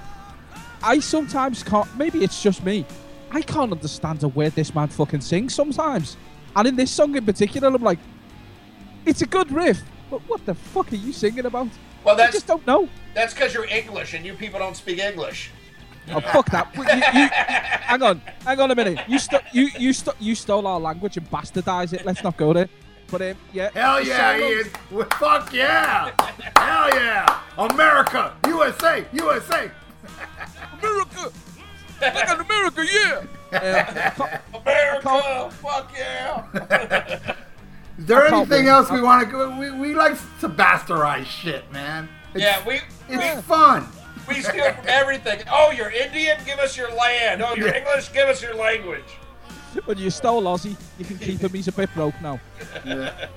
I sometimes can't. Maybe it's just me. I can't understand a word this man fucking sings sometimes. And in this song in particular, I'm like, it's a good riff, but what the fuck are you singing about? Well, I just don't know. that's because you're English and you people don't speak English. Oh fuck that! You, you, hang on, hang on a minute. You sto- you you sto- you stole our language and bastardized it. Let's not go there. But um, yeah. Hell yeah, solos- Ian. Well, Fuck yeah. Hell yeah. America. USA. USA. America. Look at America, yeah. Co- America, fuck yeah! Is there I can't anything wait. else we want to go? We, we like to bastardize shit, man. It's, yeah, we It's we, fun. we steal from everything. Oh, you're Indian? Give us your land. Oh, you're Yeah. English? Give us your language. when you stole Ozzy, you can keep him. He's a bit broke now. Yeah.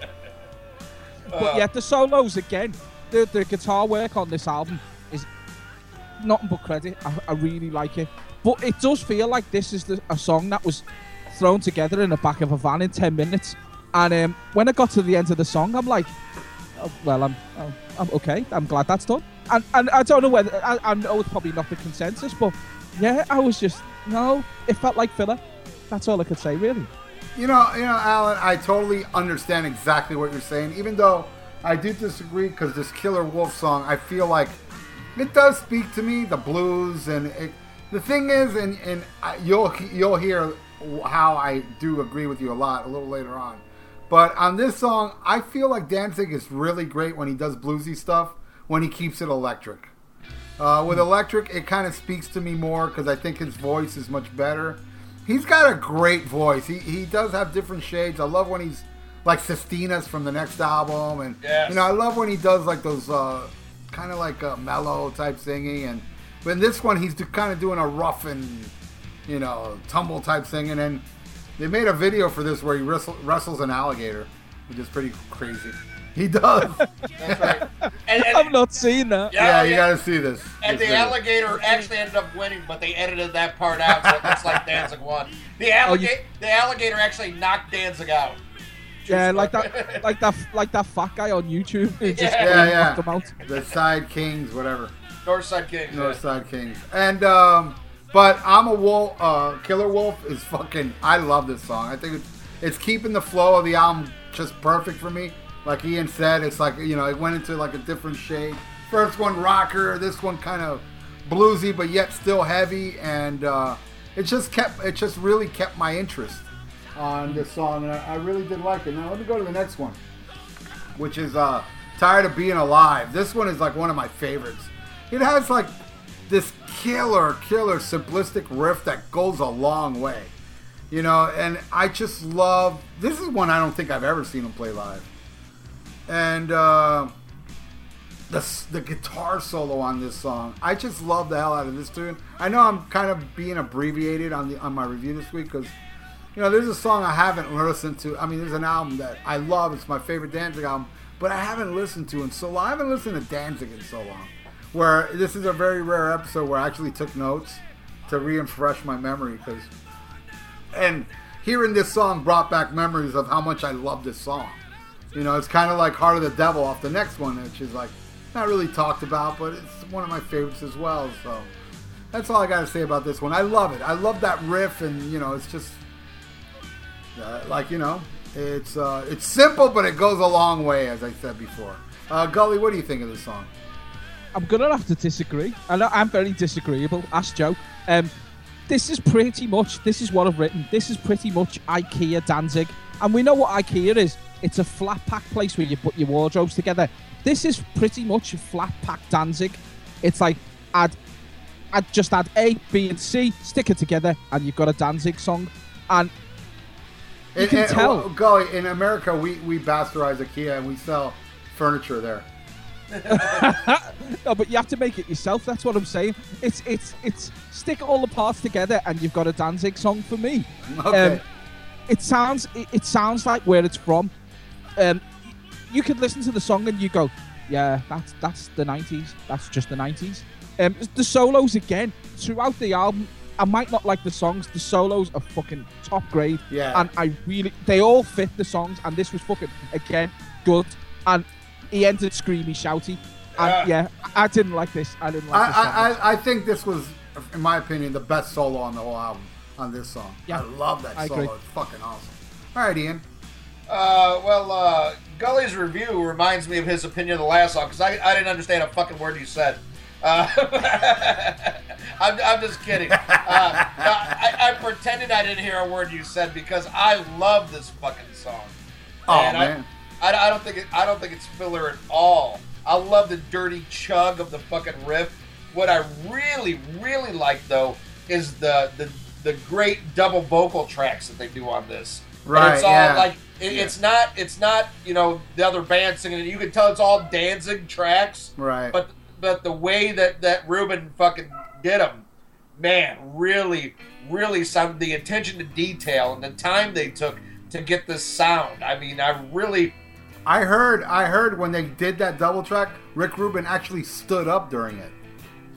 But yeah, the solos again. the the guitar work on this album nothing but credit. I, I really like it, but it does feel like this is the, a song that was thrown together in the back of a van in ten minutes. And um, when I got to the end of the song, I'm like, oh, well, I'm, I'm, I'm okay. I'm glad that's done. And and I don't know whether I, I know it's probably not the consensus, but yeah, I was just no. It felt like filler. That's all I could say, really. You know, you know, Alan, I totally understand exactly what you're saying. Even though I do disagree, because this Killer Wolf song, I feel like it does speak to me, the blues, and it, the thing is, and and you'll you'll hear how I do agree with you a lot a little later on. But on this song, I feel like Danzig is really great when he does bluesy stuff, when he keeps it electric. Uh, with Electric, it kind of speaks to me more because I think his voice is much better. He's got a great voice. He, he does have different shades. I love when he's like Sistina's from the next album, and Yes. you know I love when he does like those uh, kind of like a mellow type singing. And but in this one, he's do, kind of doing a rough and you know tumble type singing. And they made a video for this where he wrestle, wrestles an alligator, which is pretty crazy. He does. That's right. And, I'm and, not seeing that. yeah, yeah, you got to see this. and This the video. alligator actually ended up winning, but they edited that part out, so it looks like Danzig won. The Oh, you- the alligator actually knocked Danzig out. Yeah, like that, like that, like that fat guy on YouTube who just Yeah. Yeah, yeah. knocked out. the Side Kings, whatever. Northside Kings. yeah. Northside Kings. And um, but I'm a wolf. Uh, Killer Wolf is fucking. I love this song. I think it's it's keeping the flow of the album just perfect for me. Like Ian said, it's like you know it went into like a different shade. First one rocker, this one kind of bluesy, but yet still heavy, and uh, it just kept it just really kept my interest on this song, and I, I really did like it. Now let me go to the next one which is uh, Tired of Being Alive. This one is like one of my favorites. It has like this killer, killer simplistic riff that goes a long way. You know, and I just love this is one I don't think I've ever seen him play live. And uh, the, the guitar solo on this song, I just love the hell out of this tune. I know I'm kind of being abbreviated on the on my review this week because you know, there's a song I haven't listened to. I mean, there's an album that I love. It's my favorite Danzig album, but I haven't listened to it in so long. I haven't listened to Danzig in so long. Where this is a very rare episode where I actually took notes to refresh my memory because, and hearing this song brought back memories of how much I love this song. You know, it's kind of like Heart of the Devil off the next one, which is like not really talked about, but it's one of my favorites as well. So that's all I got to say about this one. I love it. I love that riff, and you know, it's just uh, like you know, it's uh, it's simple, but it goes a long way, as I said before. Uh, Gully, what do you think of this song? I'm gonna have to disagree. I I'm very disagreeable. Ask Joe. Um, this is pretty much. This is what I've written. This is pretty much IKEA Danzig, and we know what IKEA is. It's a flat pack place where you put your wardrobes together. This is pretty much a flat pack Danzig. It's like add, add just add A, B, and C, stick it together, and you've got a Danzig song. And you And- can and- tell. well, in America, we we bastardize IKEA and we sell furniture there. No, but you have to make it yourself. That's what I'm saying. It's it's it's stick all the parts together, and you've got a Danzig song for me. Okay. Um, it sounds it, it sounds like where it's from. Um, you could listen to the song and you go, yeah, that's that's the '90s. That's just the '90s. Um, the solos again throughout the album. I might not like the songs. The solos are fucking top grade. Yeah. And I really, they all fit the songs. And this was fucking again good. And he entered screamy, shouty. And yeah, I I didn't like this. I didn't like I, this. I, I, I think this was, in my opinion, the best solo on the whole album on this song. Yeah. I love that I solo. agree. It's fucking awesome. All right, Ian. Uh, well, uh, Gully's review reminds me of his opinion of the last song because I, I didn't understand a fucking word he said. Uh, I'm, I'm just kidding. Uh, I, I pretended I didn't hear a word you said because I love this fucking song. Oh, And I- man. I, I don't think it, I don't think it's filler at all. I love the dirty chug of the fucking riff. What I really, really like though is the the, the great double vocal tracks that they do on this. And Right, it's all yeah. like it, it's not it's not you know the other band singing. You can tell it's all Danzig tracks. Right. But but the way that that Rubin fucking did them, man, really, really some the attention to detail and the time they took to get this sound. I mean, I really, I heard, I heard when they did that double track, Rick Rubin actually stood up during it.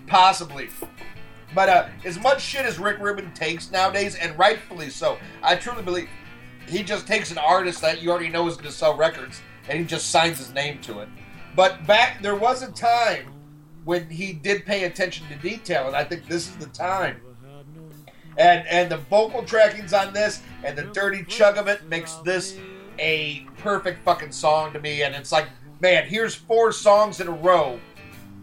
Possibly. But uh, as much shit as Rick Rubin takes nowadays, and rightfully so, I truly believe he just takes an artist that you already know is going to sell records, and he just signs his name to it. But back there was a time when he did pay attention to detail, and I think this is the time. And and the vocal trackings on this and the dirty chug of it makes this a perfect fucking song to me. And it's like, man, here's four songs in a row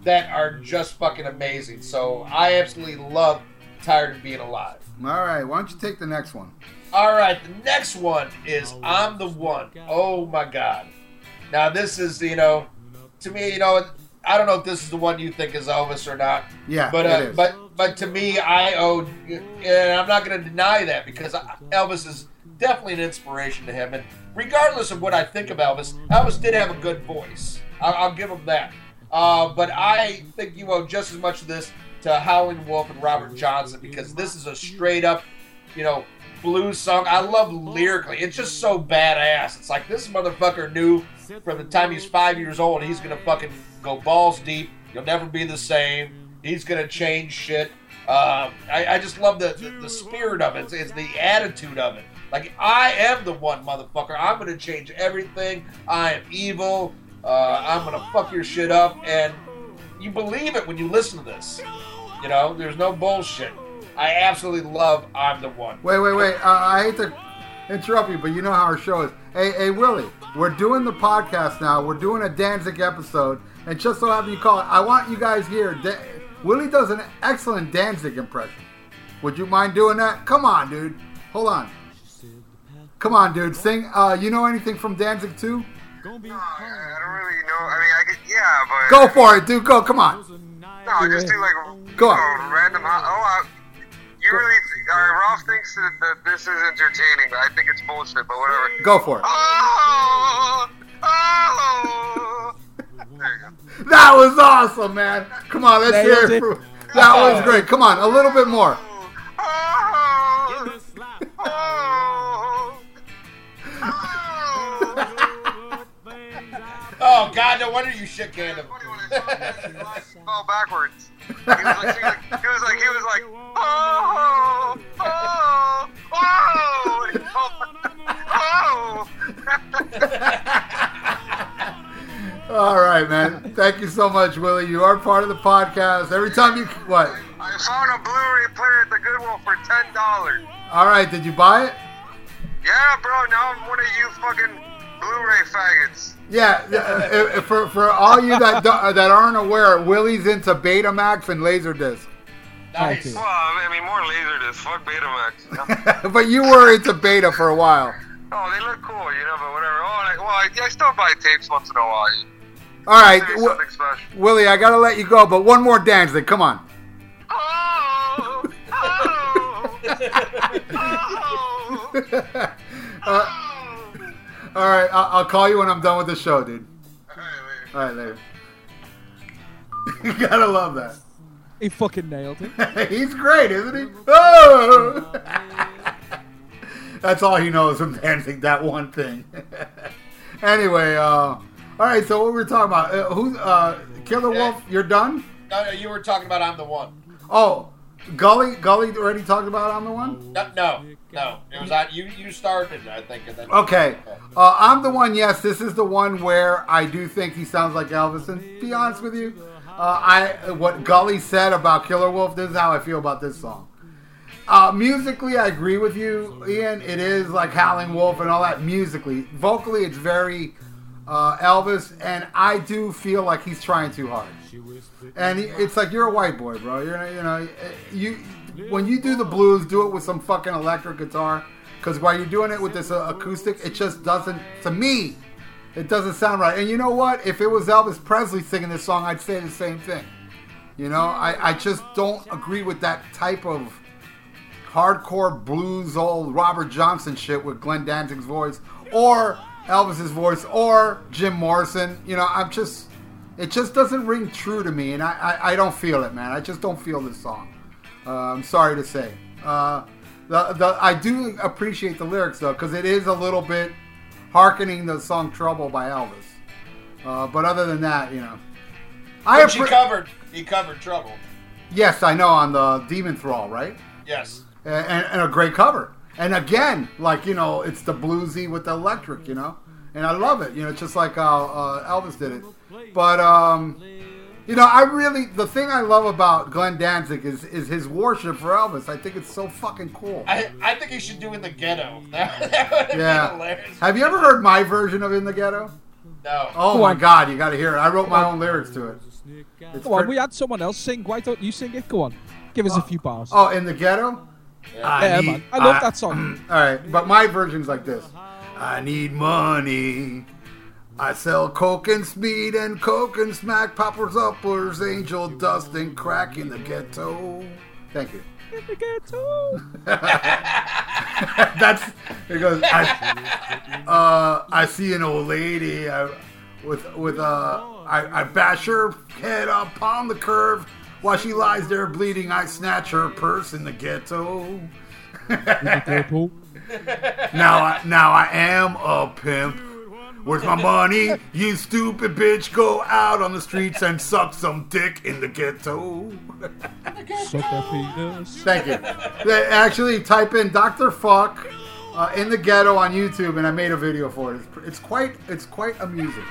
that are just fucking amazing. So I absolutely love Tired of Being Alive. All right, why don't you take the next one? All right, the next one is I'm the One. Oh my God. Now, this is, you know, to me, you know, I don't know if this is the one you think is Elvis or not. Yeah, But uh, but but to me, I owe, and I'm not going to deny that because Elvis is definitely an inspiration to him. And regardless of what I think of Elvis, Elvis did have a good voice. I'll, I'll give him that. Uh, but I think you owe just as much of this to Howlin' Wolf and Robert Johnson because this is a straight up, you know, blues song. I love lyrically. It's just so badass. It's like this motherfucker knew from the time he's five years old he's gonna fucking go balls deep. You'll never be the same. He's gonna change shit. Uh, I, I just love the, the, the spirit of it. It's, it's the attitude of it. Like I am the one motherfucker. I'm gonna change everything. I am evil. Uh, I'm gonna fuck your shit up, and you believe it when you listen to this. You know, there's no bullshit. I absolutely love I'm the one. Wait, wait, wait. Uh, I hate to interrupt you, but you know how our show is. Hey, hey, Willie, we're doing the podcast now. We're doing a Danzig episode, and just so happen you call it, I want you guys here. Da- Willie does an excellent Danzig impression. Would you mind doing that? Come on, dude. Hold on. Come on, dude. Sing. Uh, you know anything from Danzig 2? No, I don't really know. I mean, I could, yeah, but Go for it, dude. Go. Come on. no, just do like Go on. know, random. Oh, I, you really? Uh, Ralph thinks that, that this is entertaining, I think it's bullshit. But whatever. Go for it. Oh, oh. There you go. That was awesome, man. Come on, let's Nailed hear it. it. for- That was great. Come on, a little bit more. Oh, oh, oh. Oh God, no wonder you shit canned him. Funny when I saw him, his eyes fell backwards. He was like, he was like, he was like, he was like, oh, oh, oh, and oh. All right, man. Thank you so much, Willie. You are part of the podcast. Every time you what? I found a Blu-ray player at the Goodwill for ten dollars. All right, did you buy it? Yeah, bro. Now I'm one of you fucking Blu-ray faggots. Yeah. uh, uh, for for all you that don't, that aren't aware, Willie's into Betamax and Laserdisc. Nice. Well, I mean, more Laserdisc. Fuck Betamax. but you were into Beta for a while. oh, they look cool, you know, but whatever. Oh, like, well, I, I still buy tapes once in a while. All right, Maybe Wi- something special. Willie, I gotta let you go, but one more dance. Then come on. Oh, oh, oh, uh, oh. All right, I'll, I'll call you when I'm done with the show, dude. Alright, All right, later. you gotta love that. He fucking nailed it. He's great, isn't he? Oh! That's all he knows from Danzig, that one thing. anyway, uh, all right, so what were we were talking about? Uh, who's uh, Killer Wolf? You're done? No, no, you were talking about I'm the one. Oh, Gully, Gully already talked about I'm the one. No, no, no. It was on you. You started, I think, and then. Okay, uh, I'm the one. Yes, this is the one where I do think he sounds like Elvis. And to be honest with you, uh, I what Gully said about Killer Wolf. This is how I feel about this song. Uh, musically, I agree with you, Ian. It is like Howling Wolf and all that. Musically, vocally, it's very uh, Elvis, and I do feel like he's trying too hard. And it's like you're a white boy, bro. You're you know you when you do the blues, do it with some fucking electric guitar. Because while you're doing it with this uh, acoustic, it just doesn't. To me, it doesn't sound right. And you know what? If it was Elvis Presley singing this song, I'd say the same thing. You know, I, I just don't agree with that type of hardcore blues, old Robert Johnson shit with Glenn Danzig's voice, or Elvis's voice, or Jim Morrison. You know, I'm just, it just doesn't ring true to me, and I, I, I don't feel it, man. I just don't feel this song. Uh, I'm sorry to say. Uh, the, the, I do appreciate the lyrics though, because it is a little bit hearkening the song "Trouble" by Elvis. Uh, but other than that, you know, I Which he covered. He covered Trouble. yes, I know on the Demon Thrall, right? Yes. and, and, and a great cover. And again, like you know, it's the bluesy with the electric, you know, and I love it. You know, just like uh, Elvis did it. But um, you know, I really the thing I love about Glenn Danzig is is his worship for Elvis. I think it's so fucking cool. I, I think he should do in the ghetto. That, that Yeah. hilarious. Have you ever heard my version of In the Ghetto? No. Oh Go my on. God, you got to hear it. I wrote my own lyrics to it. It's Go on, pretty- we had someone else sing. Why don't you sing it? Go on, give us a few bars. oh, In the Ghetto. yeah, man, I love that song. All right, but my version's like this. I need money. I sell coke and speed and coke and smack poppers uppers, angel dust and crack in the ghetto. Thank you. In the ghetto. That's goes. I, uh, I see an old lady I, with with uh, I, I bash her head upon the curve while she lies there bleeding. I snatch her purse in the ghetto. In the ghetto. Now I now I am a pimp. Where's my money? You stupid bitch, go out on the streets and suck some dick in the ghetto. Suck that penis. Thank you. They Actually, type in Dr. Fuck uh, in the ghetto on YouTube, and I made a video for it. It's, it's quite it's quite amusing.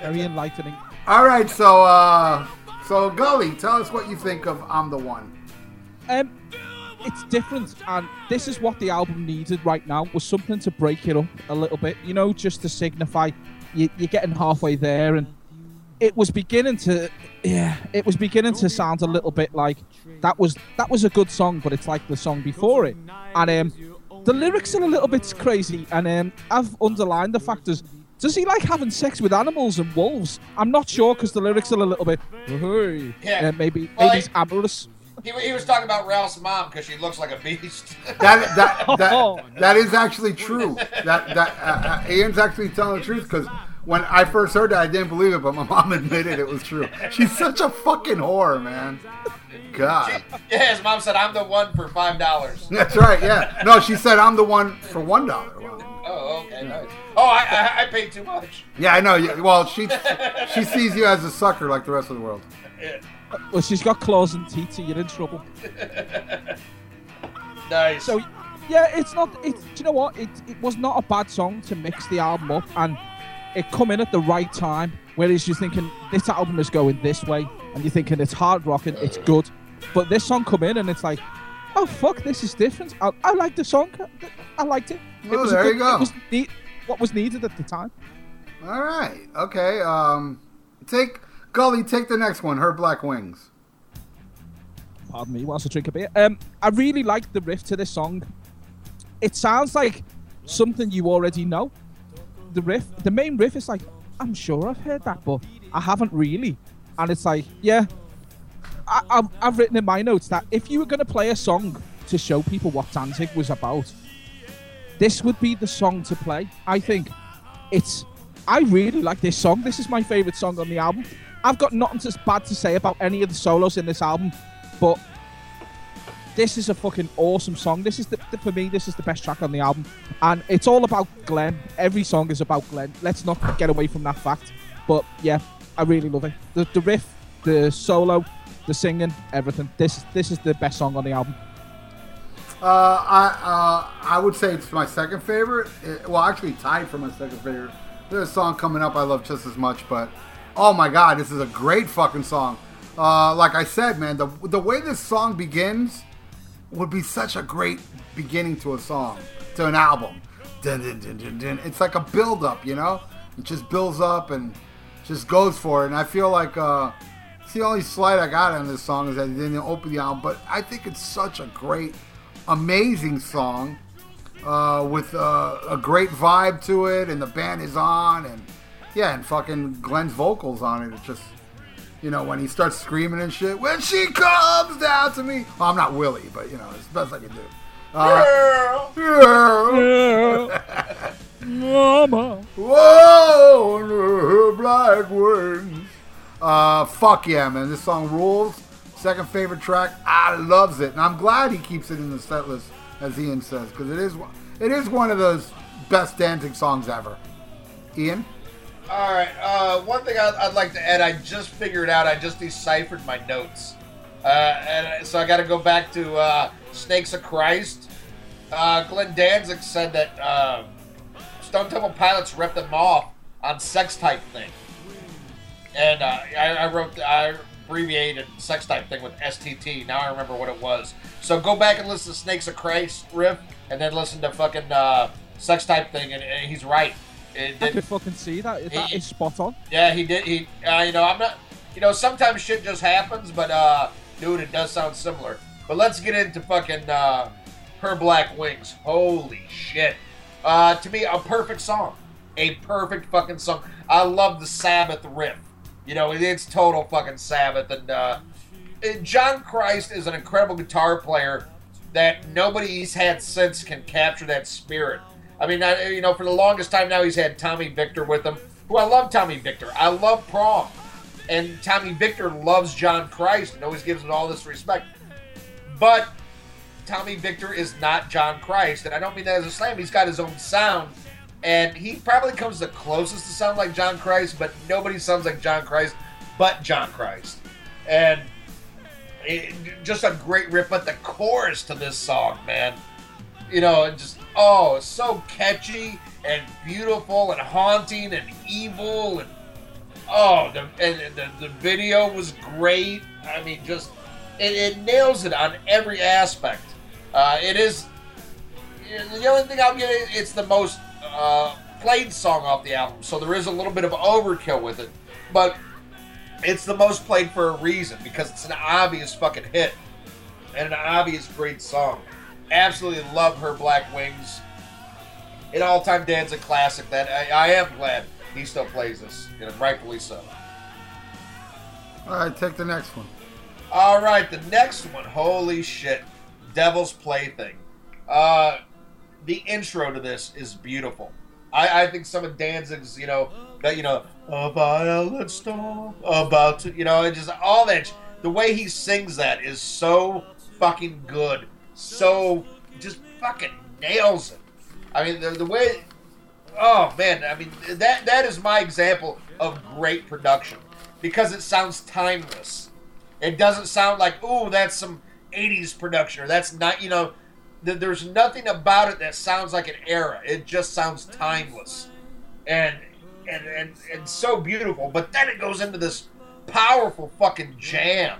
Very enlightening. All right, so uh, so Gully, tell us what you think of I'm the One. Um, it's different, and this is what the album needed right now was something to break it up a little bit. You know, just to signify you, you're getting halfway there, and it was beginning to, yeah, it was beginning to sound a little bit like that was that was a good song, but it's like the song before it, and um, the lyrics are a little bit crazy, and um, I've underlined the fact is. Does he like having sex with animals and wolves? I'm not sure because the lyrics are a little bit. Hey, Yeah. uh, maybe Well, maybe he's I- amorous. He, he was talking about Ralph's mom because she looks like a beast. That that Oh. that, that is actually true. That that uh, uh, Ian's actually telling the truth because when I first heard that, I didn't believe it, but my mom admitted it was true. She's such a fucking whore, man. God. yeah, his mom said, I'm the one for $5. That's right. Yeah. No, she said I'm the one for one dollar. Oh, okay, nice. Oh, I, I, I paid too much. Yeah, I know. Yeah, Well, she she sees you as a sucker like the rest of the world. Well, she's got claws and teeth, so you're in trouble. Nice. So, yeah, it's not. It, do you know what? It, it was not a bad song to mix the album up, and it come in at the right time. Whereas you're thinking this album is going this way, and you're thinking it's hard rocking, it's good, but this song come in and it's like, oh fuck, this is different. I, I like the song. I liked it. it Oh, was a there good, you go. It was neat, what was needed at the time. All right. Okay. Um, take Gully. Take the next one. Her black wings. pardon me, whilst I drink a beer. Um, I really like the riff to this song. It sounds like something you already know. The riff, the main riff is like, I'm sure I've heard that, but I haven't really. And it's like, yeah, I, I've, I've written in my notes that if you were going to play a song to show people what Danzig was about, this would be the song to play. I think it's. I really like this song. This is my favorite song on the album. I've got nothing to, bad to say about any of the solos in this album, but this is a fucking awesome song. This is the, the- for me. This is the best track on the album, and it's all about Glenn. Every song is about Glenn. Let's not get away from that fact. But yeah, I really love it. The, the riff, the solo, the singing, everything. This this is the best song on the album. Uh, I uh, I would say it's my second favorite. It- well, actually tied for my second favorite. There's a song coming up I love just as much, but oh my god, this is a great fucking song. Uh, like I said, man, the the way this song begins would be such a great beginning to a song, to an album. Dun, dun, dun. It's like a build up, you know. It just builds up and just goes for it. And I feel like uh, it's the only slight I got on this song is that it didn't open the album, but I think it's such a great, amazing song uh, with uh, a great vibe to it, and the band is on, and yeah, and fucking Glenn's vocals on it. It's just, you know, when he starts screaming and shit, when she comes down to me. Well, I'm not Willie, but you know, it's the best I can do. Uh, Girl. Mama. Whoa, under her black wings. Uh, fuck yeah, man. This song rules. Second favorite track. I loves it, and I'm glad he keeps it in the set list, as Ian says, because it is it is one of those best Danzig songs ever. Ian? All right. Uh, one thing I'd, I'd like to add, I just figured out. I just deciphered my notes, uh, and so I got to go back to uh, Snakes of Christ. Uh, Glenn Danzig said that uh, Stone Temple Pilots ripped them off on sex type thing, and uh, I, I wrote I abbreviated sex type thing with STT. Now I remember what it was. So go back and listen to Snakes of Christ riff, and then listen to fucking sex type thing, and, and he's right. I did- could fucking see that. That He- is spot on. yeah, he did. He, uh, you know, I'm not. You know, sometimes shit just happens, but uh, dude, it does sound similar. But let's get into fucking uh, her black wings. Holy shit! Uh, to me, a perfect song, a perfect fucking song. I love the Sabbath riff. You know, it- it's total fucking Sabbath, and uh, John Christ is an incredible guitar player that nobody he's had since can capture that spirit. I mean, I, you know, for the longest time now, he's had Tommy Victor with him, who I love Tommy Victor. I love Prong. And Tommy Victor loves John Christ and always gives him all this respect. But Tommy Victor is not John Christ. And I don't mean that as a slam. He's got his own sound. And he probably comes the closest to sound like John Christ, but nobody sounds like John Christ but John Christ. And it, just a great riff, but the chorus to this song, man, you know, just oh, so catchy and beautiful and haunting and evil and oh, the and, the, the video was great. I mean, just it, it nails it on every aspect. Uh, it is the only thing I'm get it, it's the most uh, played song off the album, so there is a little bit of overkill with it, but it's the most played for a reason because it's an obvious fucking hit and an obvious great song. Absolutely love her Black Wings. An all-time Danzig classic that I, I am glad he still plays this, and rightfully so. All right, take the next one. All right, the next one. Holy shit, Devil's Plaything. Uh, the intro to this is beautiful. I, I think some of Danzig's, you know, that you know, a violent storm about to, you know, it just all that. The way he sings that is so fucking good, so just fucking nails it. I mean, the, the way, oh man, I mean that that is my example of great production because it sounds timeless. It doesn't sound like, oh that's some 80s production, or that's not, you know, th- there's nothing about it that sounds like an era. It just sounds timeless. And, and, and, and so beautiful. But then it goes into this powerful fucking jam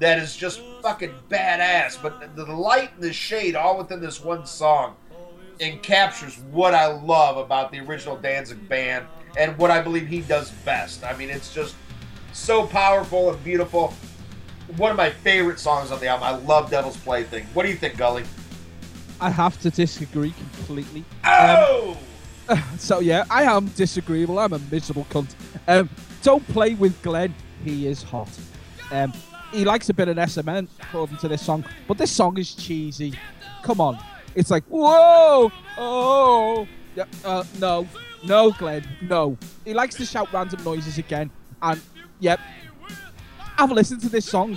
that is just fucking badass. But the, the light and the shade all within this one song and captures what I love about the original Danzig band and what I believe he does best. I mean, it's just so powerful and beautiful. One of my favorite songs on the album. I love Devil's Plaything. What do you think, Gully? I have to disagree completely. Oh! So yeah, I am disagreeable. I'm a miserable cunt. Um, don't play with Glenn. He is hot. Um, he likes a bit of SMN according to this song, but this song is cheesy. Come on, it's like whoa, oh, uh, no, no, Glenn, no. He likes to shout random noises again, and yep, I've listened to this song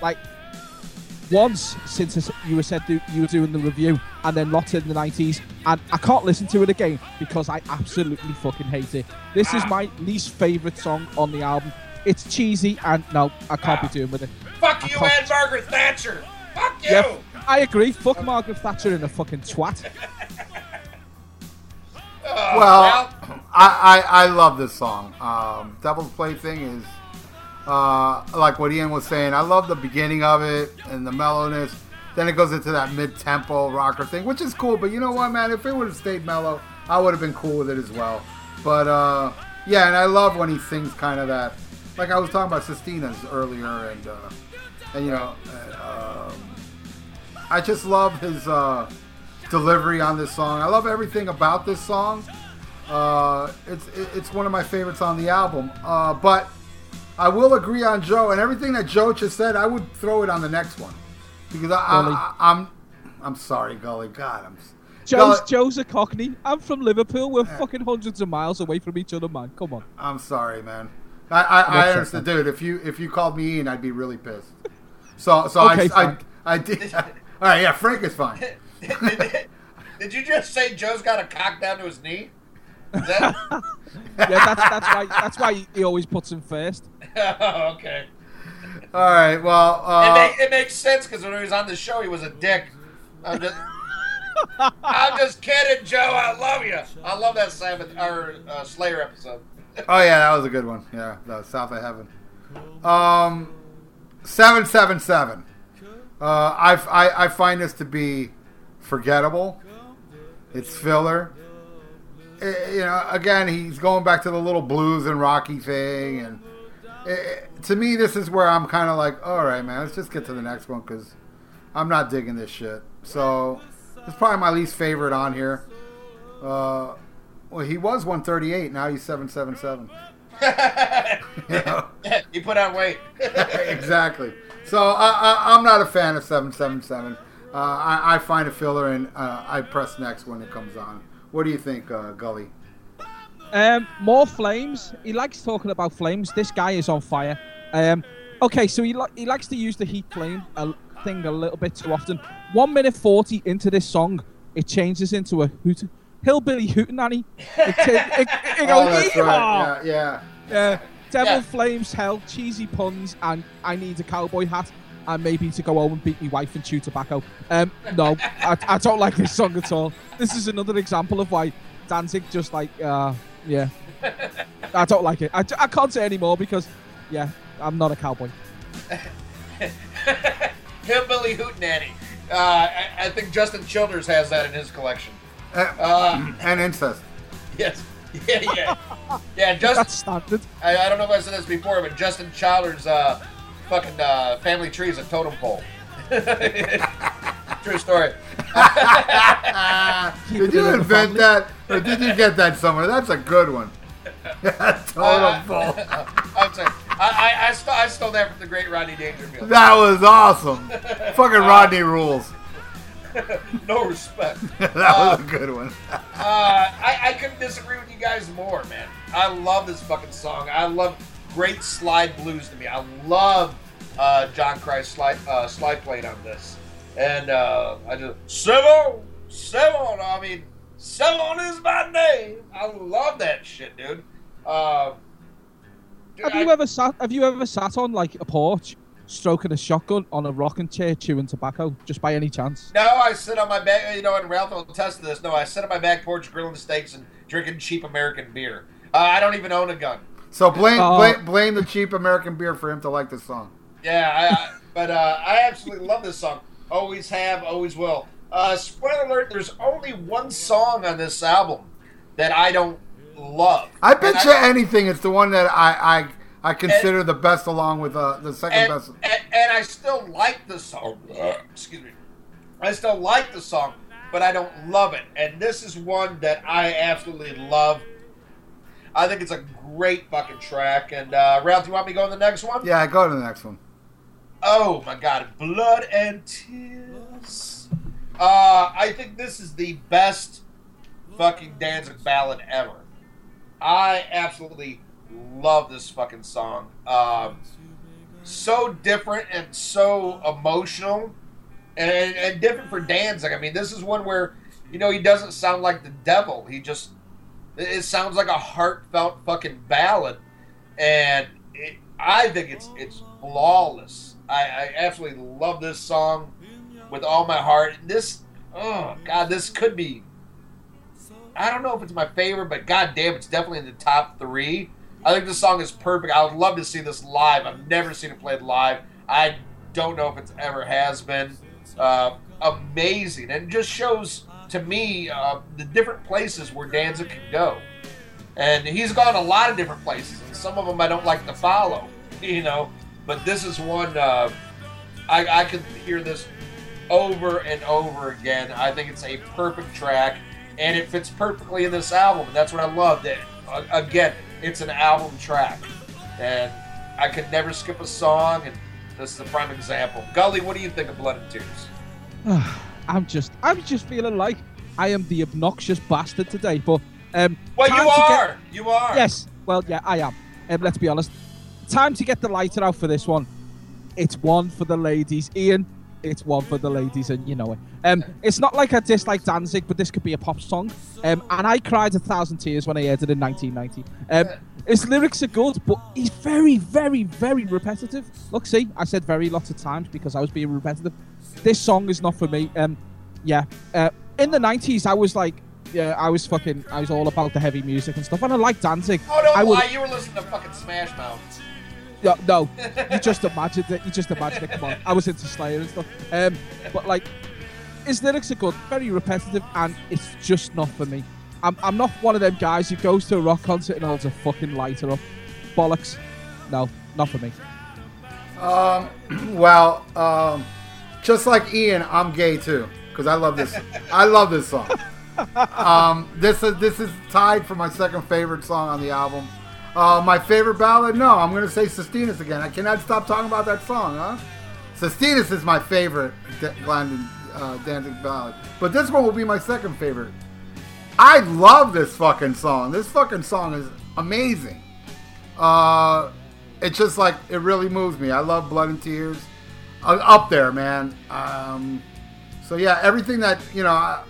like once since you were said you were doing the review, and then lots in the nineties, and I can't listen to it again because I absolutely fucking hate it. This is my least favorite song on the album. It's cheesy, and no, I can't be doing with it. Fuck I you can't- and Margaret Thatcher! Fuck you! Yep, I agree. Fuck Margaret Thatcher in a fucking twat. Oh, Well, I, I, I love this song. Um, Devil's Plaything is uh, like what Ian was saying. I love the beginning of it and the mellowness. Then it goes into that mid-tempo rocker thing, which is cool. But you know what, man? If it would have stayed mellow, I would have been cool with it as well. But uh, yeah, and I love when he sings kind of that, like I was talking about Sistina's earlier, and uh, and you know, uh, um, I just love his uh, delivery on this song. I love everything about this song. Uh, it's it's one of my favorites on the album. Uh, but I will agree on Joe and everything that Joe just said. I would throw it on the next one because I, Gully. I, I, am I'm sorry, Gully. God, I'm. Joe's Gully- Joe's a Cockney. I'm from Liverpool. We're fucking hundreds of miles away from each other, man. Come on. I'm sorry, man. I, I, I understand, dude. If you if you called me Ian, I'd be really pissed. So so Okay, I, I Frank. I did. all right, yeah, Frank is fine. did, Did you just say Joe's got a cock down to his knee? Is that? Yeah, that's that's why that's why he always puts him first. oh, okay. All right. Well, It, uh, make, it makes sense because when he was on the show, he was a dick. I'm just, I'm just kidding, Joe. I love you. I love that Sabbath or uh, Slayer episode. Oh yeah, that was a good one. Yeah, that was South of Heaven. Um, seven seven seven. Uh, I, I I find this to be forgettable. It's filler. Eh, you know, again, he's going back to the little blues and Rocky thing, and eh, to me, this is where I'm kind of like, all right, man, let's just get to the next one because I'm not digging this shit. So it's probably my least favorite on here. Uh, well, he was 138. Now he's 777. You know? he put on weight. exactly. So I, I, I'm not a fan of 777. Uh, I, I find a filler and uh, I press next when it comes on. What do you think, uh, Gully? Um, more flames. He likes talking about flames. This guy is on fire. Um, okay, so he li- he likes to use the heat flame a- thing a little bit too often. One minute forty into this song, it changes into a hoot, hillbilly hootenanny. It, ta- it, it, it Oh, goes, that's right. Yeah, yeah. Uh, Devil Yeah. Flames, Hell, cheesy puns, and I need a cowboy hat, and maybe to go home and beat my wife and chew tobacco. Um, no, I, I don't like this song at all. This is another example of why Danzig just like, uh, yeah, I don't like it. I, I can't say anymore because, yeah, I'm not a cowboy. Hillbilly Hootenanny. Uh, I, I think Justin Childers has that in his collection. Uh, Uh, and incest. yes. Yeah, yeah. Yeah, Justin. That's standard. I, I don't know if I said this before, but Justin Childers' uh, fucking uh, family tree is a totem pole. True story. did you invent that, or did you get that somewhere? That's a good one. Total Uh, bull. I'm sorry. I, I, I, st- I stole that from the great Rodney Dangerfield. That was awesome. Fucking Rodney rules. no respect. that was a good one. Uh, I, I couldn't disagree with you guys more, man. I love this fucking song. I love great slide blues to me. I love uh, John Christ slide, uh, slide playing on this. And uh, I just, Seven, Seven. I mean, Seven is my name. I love that shit, dude. Uh, dude, Have I- you ever sat? Have you ever sat on like a porch, stroking a shotgun on a rocking chair, chewing tobacco, just by any chance? No, I sit on my back. You know, and Ralph will attest to this. No, I sit on my back porch grilling steaks and drinking cheap American beer. Uh, I don't even own a gun. So blame, Oh. blame blame the cheap American beer for him to like this song. Yeah, I, I, but uh, I absolutely love this song. Always have, always will. Uh, spoiler alert: There's only one song on this album that I don't love. I bet And you anything it's the one that I I, I consider And- the best along with uh, the second and, best. and, and I still like the song. Excuse me. I still like the song, but I don't love it. And this is one that I absolutely love. I think it's a great fucking track. And uh, Ralph, do you want me to go to the next one? Yeah, go to the next one. Oh my god, blood and tears. Uh, I think this is the best fucking Danzig ballad ever. I absolutely love this fucking song. Um, so different and so emotional, and, and different for Danzig. I mean, this is one where you know he doesn't sound like the devil. He just it sounds like a heartfelt fucking ballad, and it, I think it's it's flawless. I, I absolutely love this song with all my heart. This, oh god, this could be. I don't know if it's my favorite, but god damn, it's definitely in the top three. I think this song is perfect. I would love to see this live. I've never seen it played live. I don't know if it's ever has been. Uh, amazing, and it just shows to me uh, the different places where Danzig can go. And he's gone a lot of different places, and some of them I don't like to follow, you know. But this is one uh, I, I could hear this over and over again. I think it's a perfect track, and it fits perfectly in this album. And that's what I love. That again, it's an album track, and I could never skip a song. And this is a prime example. Gully, what do you think of Blood and Tears? I'm just, I'm just feeling like I am the obnoxious bastard today. But um, Well, you to get- are. You are. Yes. Well, yeah, I am. Um, let's be honest. Time to get the lighter out for this one. It's one for the ladies. Ian, it's one for the ladies, and you know it. Um, it's not like I dislike Danzig, but this could be a pop song. Um, and I cried a thousand tears when I heard it in 1990. Um, his lyrics are good, but he's very, very, very repetitive. Look, see, I said very lots of times because I was being repetitive. This song is not for me. Um, yeah, uh, in the 90s, I was like, yeah, I was fucking, I was all about the heavy music and stuff, and I like Danzig. Oh no, I would, why you were listening to fucking Smash Mouth? No, no, you just imagined it. You just imagined it. Come on, I was into Slayer and stuff. Um, but like, his lyrics are good, very repetitive, and it's just not for me. I'm, I'm not one of them guys who goes to a rock concert and holds a fucking lighter up. Bollocks. No, not for me. Um, well, um, just like Ian, I'm gay too because I love this. I love this song. Um, this is this is tied for my second favorite song on the album. Uh, my favorite ballad? No, I'm gonna say Sistinas again. I cannot stop talking about that song, huh? Sistinas is my favorite D- Glenn uh, Danzig ballad, but this one will be my second favorite. I love this fucking song. This fucking song is amazing. Uh, it's just like it really moves me. I love Blood and Tears. Uh, up there, man. Um, so yeah, everything that you know, I,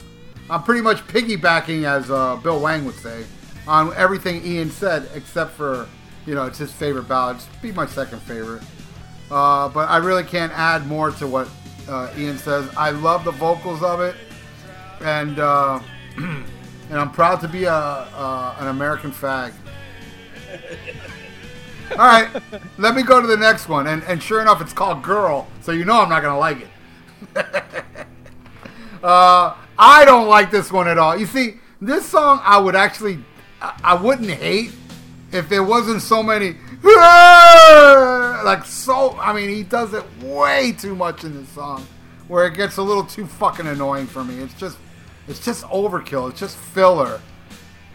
I'm pretty much piggybacking, as uh, Bill Wang would say, on everything Ian said, except for you know, it's his favorite ballad. It's be my second favorite. Uh, but I really can't add more to what uh, Ian says. I love the vocals of it, and uh, and I'm proud to be a, a an American fag. All right, let me go to the next one, and and sure enough, it's called "Girl," so you know I'm not gonna like it. uh, I don't like this one at all. You see, this song I would actually, I, wouldn't hate if there wasn't so many, like so. I mean, he does it way too much in this song, where it gets a little too fucking annoying for me. It's just, it's just overkill. It's just filler.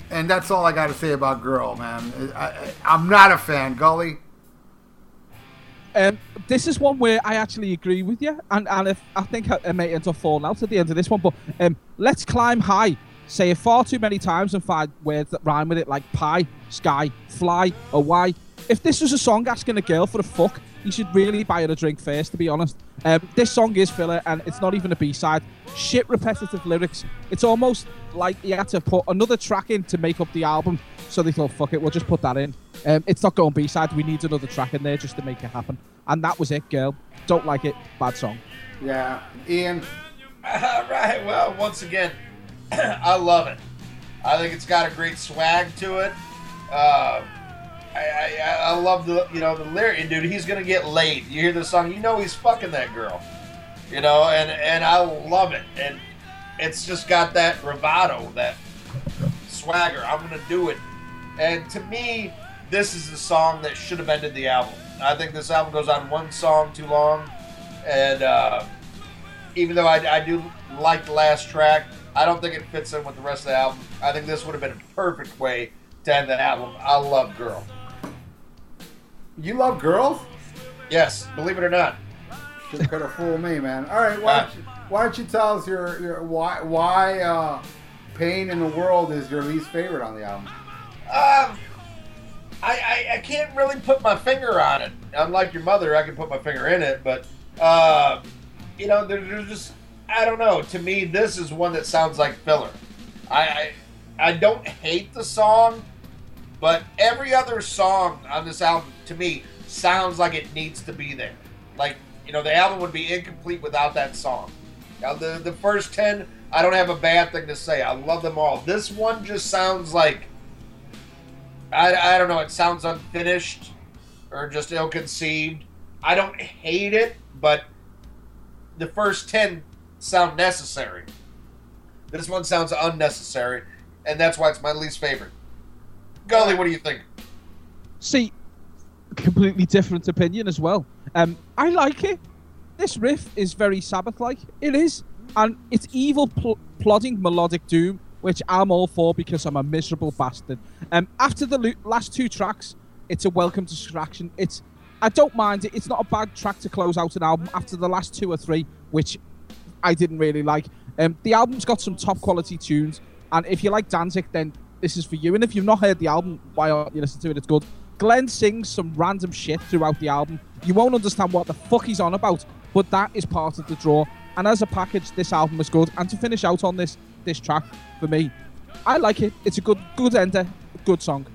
And that's all I got to say about Girl, man. I, I'm not a fan. Gully, Um, this is one where I actually agree with you, and and if I think I, I may end up falling out at the end of this one, but um, let's climb high. Say it far too many times and find words that rhyme with it, like pie, sky, fly, or why. If this was a song asking a girl for a fuck, you should really buy her a drink first, to be honest. Um, this song is filler, and it's not even a B-side. Shit repetitive lyrics. It's almost like you had to put another track in to make up the album. So they thought, fuck it, we'll just put that in. Um, it's not going B-side. We need another track in there just to make it happen. And that was it, girl. Don't like it. Bad song. yeah, Ian. All right. Well, once again, I love it. I think it's got a great swag to it. Uh, I, I, I love the you know the lyric, dude. He's gonna get laid. You hear the song, you know he's fucking that girl. You know, and and I love it, and it's just got that bravado, that swagger. I'm gonna do it, and to me, this is the song that should have ended the album. I think this album goes on one song too long, and uh, even though I, I do like the last track, I don't think it fits in with the rest of the album. I think this would have been a perfect way to end the album. I love Girl. You love Girl? Yes, believe it or not. Shit could have fooled me, man. All right, why don't you, why don't you tell us your, your why why uh, "Pain in the World" is your least favorite on the album? Um, I, I, I can't really put my finger on it. Unlike your mother, I can put my finger in it, but uh, you know, there, there's just I don't know. To me, this is one that sounds like filler. I, I I don't hate the song, but every other song on this album to me sounds like it needs to be there. Like you know, the album would be incomplete without that song. Now, the the first ten, I don't have a bad thing to say. I love them all. This one just sounds like I, I don't know. It sounds unfinished or just ill conceived. I don't hate it, but the first 10 sound necessary. This one sounds unnecessary, and that's why it's my least favorite. Gully, what do you think? See, completely different opinion as well. Um, I like it. This riff is very Sabbath-like. It is, and it's evil, pl- plodding melodic doom, which I'm all for because I'm a miserable bastard. Um, after the lo- last two tracks, it's a welcome distraction. It's, I don't mind it. It's not a bad track to close out an album. After the last two or three, which I didn't really like, um, the album's got some top quality tunes, and if you like Danzig, then this is for you. And if you've not heard the album, why aren't you listening to it? It's good. Glenn sings some random shit throughout the album. You won't understand what the fuck he's on about, but that is part of the draw. And as a package, this album is good. And to finish out on this this track for me, I like it. It's a good good ender, good song.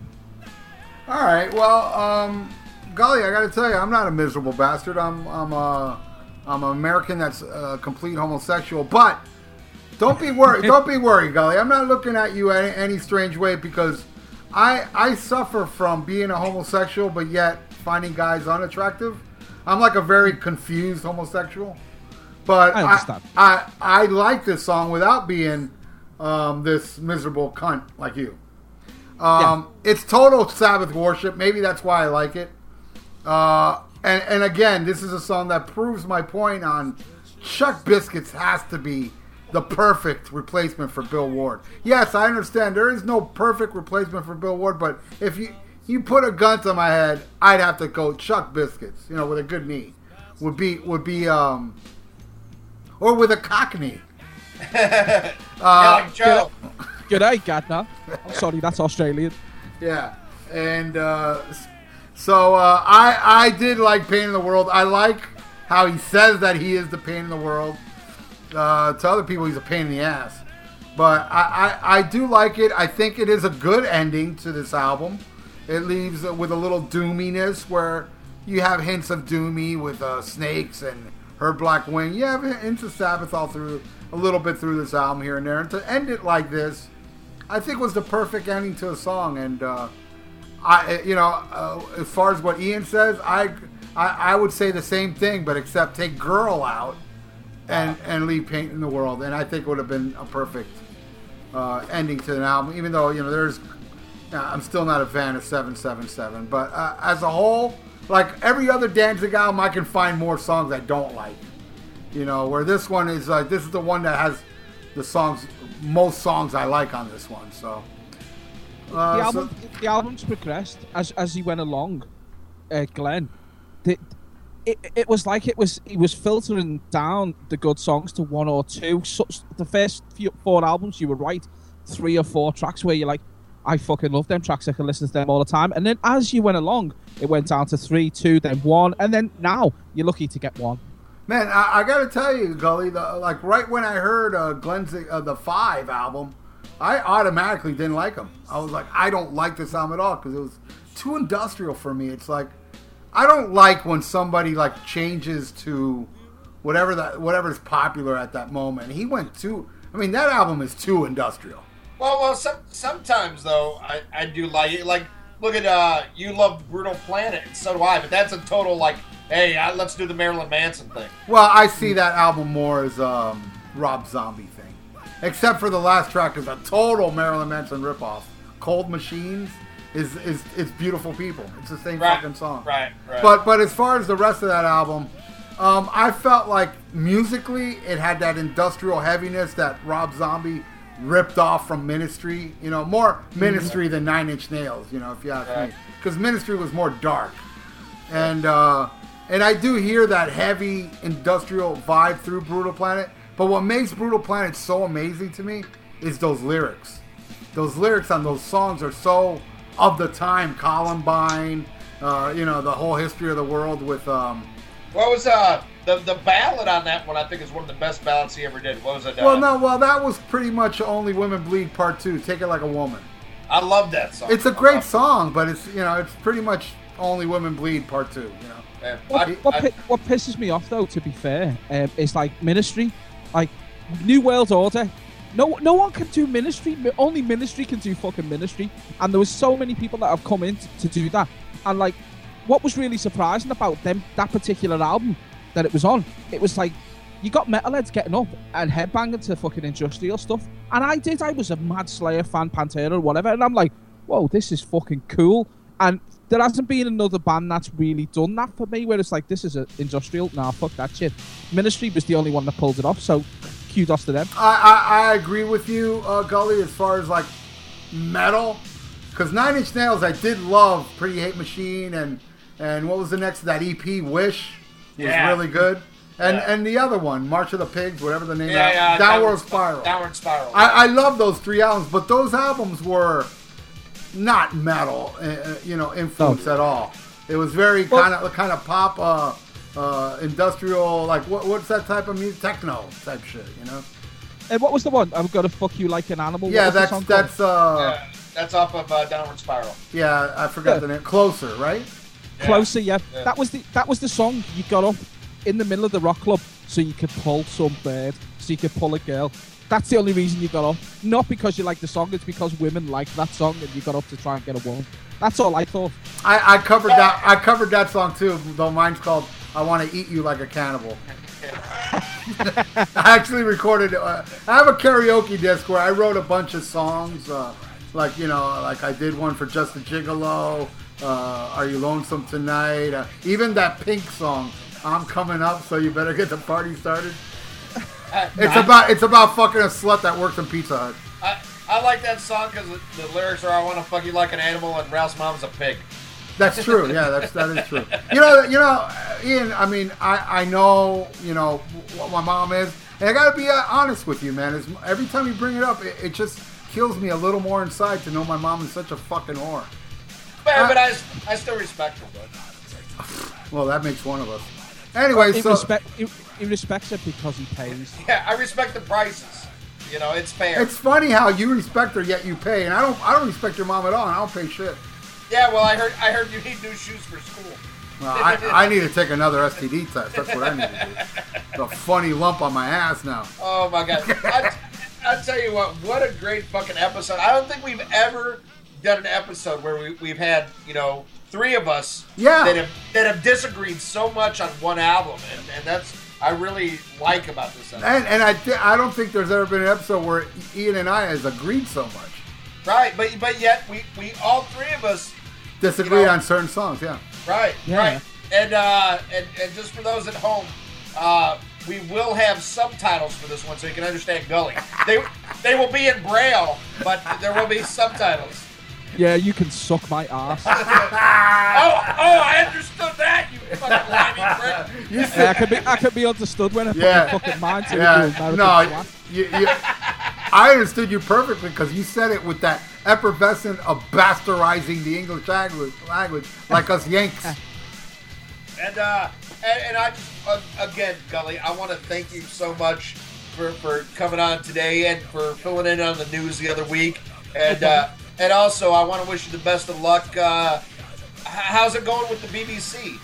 All right. Well, um, Gully, I got to tell you, I'm not a miserable bastard. I'm I'm a I'm an American that's a complete homosexual. But don't be worried. don't be worried, Gully. I'm not looking at you any, any strange way because I I suffer from being a homosexual, but yet finding guys unattractive. I'm like a very confused homosexual. But I. I, I, I like this song without being um, this miserable cunt like you. Um, It's total Sabbath worship. Maybe that's why I like it. Uh, and, and again, this is a song that proves my point on Chuck Biscuits has to be the perfect replacement for Bill Ward. Yes, I understand there is no perfect replacement for Bill Ward, but if you you put a gun to my head, I'd have to go Chuck Biscuits. You know, with a good knee, would be would be um, or with a cockney. yeah, like Joe. G'day, Gadna. I'm sorry, that's Australian. Yeah, and uh, s- so uh, I I did like Pain in the World. I like how he says that he is the pain in the world. Uh, to other people, he's a pain in the ass. But I, I, I do like it. I think it is a good ending to this album. It leaves with a little doominess where you have hints of doomy with uh, snakes and her black wing. You have hints of Sabbath all through a little bit through this album here and there. And to end it like this, I think was the perfect ending to a song. And uh, I, you know, uh, as far as what Ian says, I, I, I would say the same thing, but except take "Girl" out and and leave "Pain in the World," and I think it would have been a perfect uh, ending to an album. Even though you know, there's, uh, I'm still not a fan of Seven Seven Seven, but uh, as a whole, like every other Danzig album, I can find more songs I don't like. You know, where this one is like this is the one that has the songs, most songs I like on this one. So. Uh, the so- album, the album's progressed as as he went along. Uh, Glenn, the, it, it was like it was he was filtering down the good songs to one or two. So, the first few, four albums, you were right, three or four tracks where you're like, I fucking love them tracks. I can listen to them all the time. And then as you went along, it went down to three, two, then one, and then now you're lucky to get one. Man, I, I gotta tell you, Gully, the, like right when I heard uh, Glenn's uh, the Five album, I automatically didn't like him. I was like, I don't like this album at all because it was too industrial for me. It's like I don't like when somebody like changes to whatever that whatever's popular at that moment. He went too. I mean, that album is too industrial. Well, well, some, sometimes though, I, I do like it. Like, look at uh, you love Brutal Planet, and so do I. But that's a total like, hey, uh, let's do the Marilyn Manson thing. Well, I see that album more as um, Rob Zombie except for the last track is a total Marilyn Manson ripoff. Cold Machines is is is beautiful people. It's the same Right, fucking song. right, right. But but as far as the rest of that album, um, I felt like musically it had that industrial heaviness that Rob Zombie ripped off from Ministry. You know, more Ministry than Nine Inch Nails. You know, if you ask Right. me, because Ministry was more dark and uh, and I do hear that heavy industrial vibe through Brutal Planet. But what makes Brutal Planet so amazing to me is those lyrics. Those lyrics on those songs are so of the time. Columbine, uh, you know, the whole history of the world with. Um, What was uh the the ballad on that one? I think is one of the best ballads he ever did. What was it? Uh, well, no, well that was pretty much Only Women Bleed Part Two. Take it like a woman. I love that song. It's a great song, but it's you know it's pretty much Only Women Bleed Part Two. You know. Man, What, I- what, I- what pisses me off though, to be fair, um, is like ministry, like New World Order. No, no one can do ministry. Only ministry can do fucking ministry. And there was so many people that have come in t- to do that. And like, what was really surprising about them that particular album that it was on, it was like you got metalheads getting up and headbanging to fucking industrial stuff. And I did. I was a mad Slayer fan, Pantera, whatever. And I'm like, whoa, this is fucking cool. And there hasn't been another band that's really done that for me, where it's like, this is a industrial. Nah, fuck that shit. Ministry was the only one that pulled it off, so kudos to them. I, I, I agree with you, uh, Gully, as far as like metal. Because Nine Inch Nails, I did love Pretty Hate Machine, and and what was the next? That EP, Wish, was Yeah. really good. And Yeah. and the other one, March of the Pigs, whatever the name yeah, of yeah, it, Downward Spiral. Downward Spiral. I, I love those three albums, but those albums were not metal, uh, uh, you know, influence at all. It was very Well- kind of kind of pop, uh, uh, industrial, like what, what's that type of music? Techno type shit, you know? And what was the one? I'm gonna fuck you like an animal. Yeah, was that's that's uh, Yeah, that's off of uh, Downward Spiral. yeah, I forgot Yeah. the name. Closer, right? closer. Yeah. Yeah. that was the that was the song you got up in the middle of the rock club so you could pull some bird, so you could pull a girl. That's the only reason you got up. Not because you like the song, it's because women like that song and you got up to try and get a woman. That's all I thought. I, I covered that. I covered that song too. Though mine's called "I Want to Eat You Like a Cannibal." I actually recorded. Uh, I have a karaoke disc where I wrote a bunch of songs. Uh, like you know, like I did one for Just a Gigolo. Uh, Are you lonesome tonight? Uh, even that Pink song, "I'm coming up," so you better get the party started. It's about it's about fucking a slut that works in Pizza Hut. I, I like that song because the, the lyrics are "I want to fuck you like an animal" and Ralph's mom's a pig. That's true. Yeah, that's that is true. You know, you know, Ian. I mean, I I know you know what my mom is, and I gotta be uh, honest with you, man. Is every time you bring it up, it, it just kills me a little more inside to know my mom is such a fucking whore. But, Uh, but I, I still respect her. But Well, that makes one of us. Anyway, He, so respect, he, he respects it because he pays. yeah, I respect the prices. You know, it's fair. it's funny how you respect her yet you pay, and I don't. I don't respect your mom at all, and I don't pay shit. yeah, well, I heard I heard you need new shoes for school. Well, I, I need to take another STD test. That's what I need to do. A funny lump on my ass now. Oh my god! I, I tell you what, what a great fucking episode. I don't think we've ever done an episode where we, we've had you know three of us Yeah. that have that have disagreed so much on one album, and, and that's I really like about this episode. And, and I, th- I don't think there's ever been an episode where Ian and I has agreed so much. Right, but but yet we we all three of us Disagree You know- on certain songs, yeah. Right, Yeah. right. And uh, and and just for those at home, uh, we will have subtitles for this one so you can understand Gully. They they will be in Braille, but there will be subtitles. Yeah, you can suck my ass. Oh, oh, I understood that, you fucking limey prick. You yeah, I said, can be I can be understood when I put Yeah. my fucking mind to it. you yeah, American no, twat. you, you, I understood you perfectly because you said it with that effervescent of bastardizing the English language, language like us Yanks. And uh, and, and I just uh, again, Gully, I want to thank you so much for, for coming on today and for filling in on the news the other week. And uh, and also, I want to wish you the best of luck. Uh, how's it going with the BBC?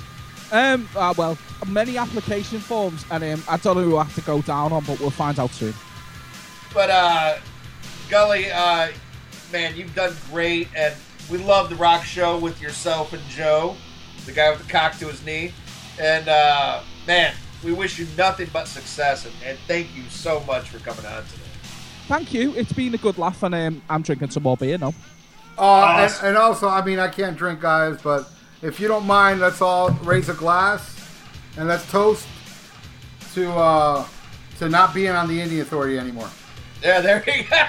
Um, uh, well, many application forms, and um, I don't know who I have to go down on, but we'll find out soon. But uh, Gully, uh, man, you've done great, and we love the rock show with yourself and Joe, the guy with the cock to his knee. And uh, man, we wish you nothing but success, and, and thank you so much for coming on today. Thank you. It's been a good laugh, and um, I'm drinking some more beer now. Uh, and, and also, I mean, I can't drink, guys, but if you don't mind, let's all raise a glass and let's toast to uh, to not being on the Indie Authority anymore. Yeah, there you go.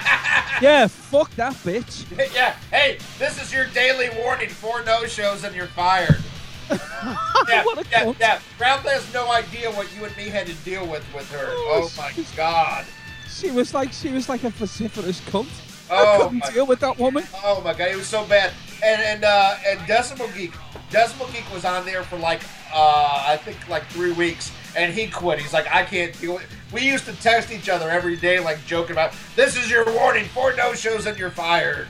Yeah, fuck that bitch. yeah, hey, this is your daily warning: four no shows and you're fired. yeah, What a yeah, cunt. yeah. Ralph has no idea what you and me had to deal with with her. Oh, Oh my god. She was like she was like a vociferous cunt. I Oh, couldn't my- deal with that woman. Oh my god, it was so bad. And and uh, and Decimal Geek, Decimal Geek was on there for like uh, I think like three weeks, and he quit. He's like, I can't deal with. We used to text each other every day, like joking about, "This is your warning: four no shows and you're fired."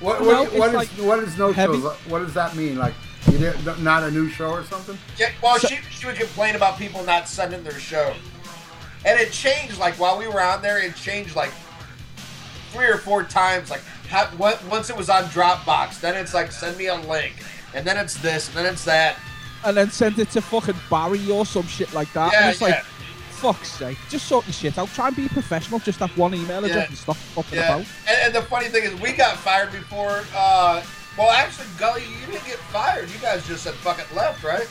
What No, what, what is like what is no heavy- shows? What does that mean? Like you did, not a new show or something? Yeah, well, So- she she would complain about people not sending their show, and it changed. Like while we were on there, it changed like three or four times. Like how, once it was on Dropbox, then it's like send me a link, and then it's this, and then it's that. And then send it to fucking Barry or some shit like that. Yeah, and it's like, yeah. fuck's sake, just sort your shit out. Try and be professional. Just have one email address Yeah. and stop fucking Yeah, about. and, and the funny thing is, we got fired before. Uh, well, actually, Gully, you didn't get fired. You guys just said fucking left, right?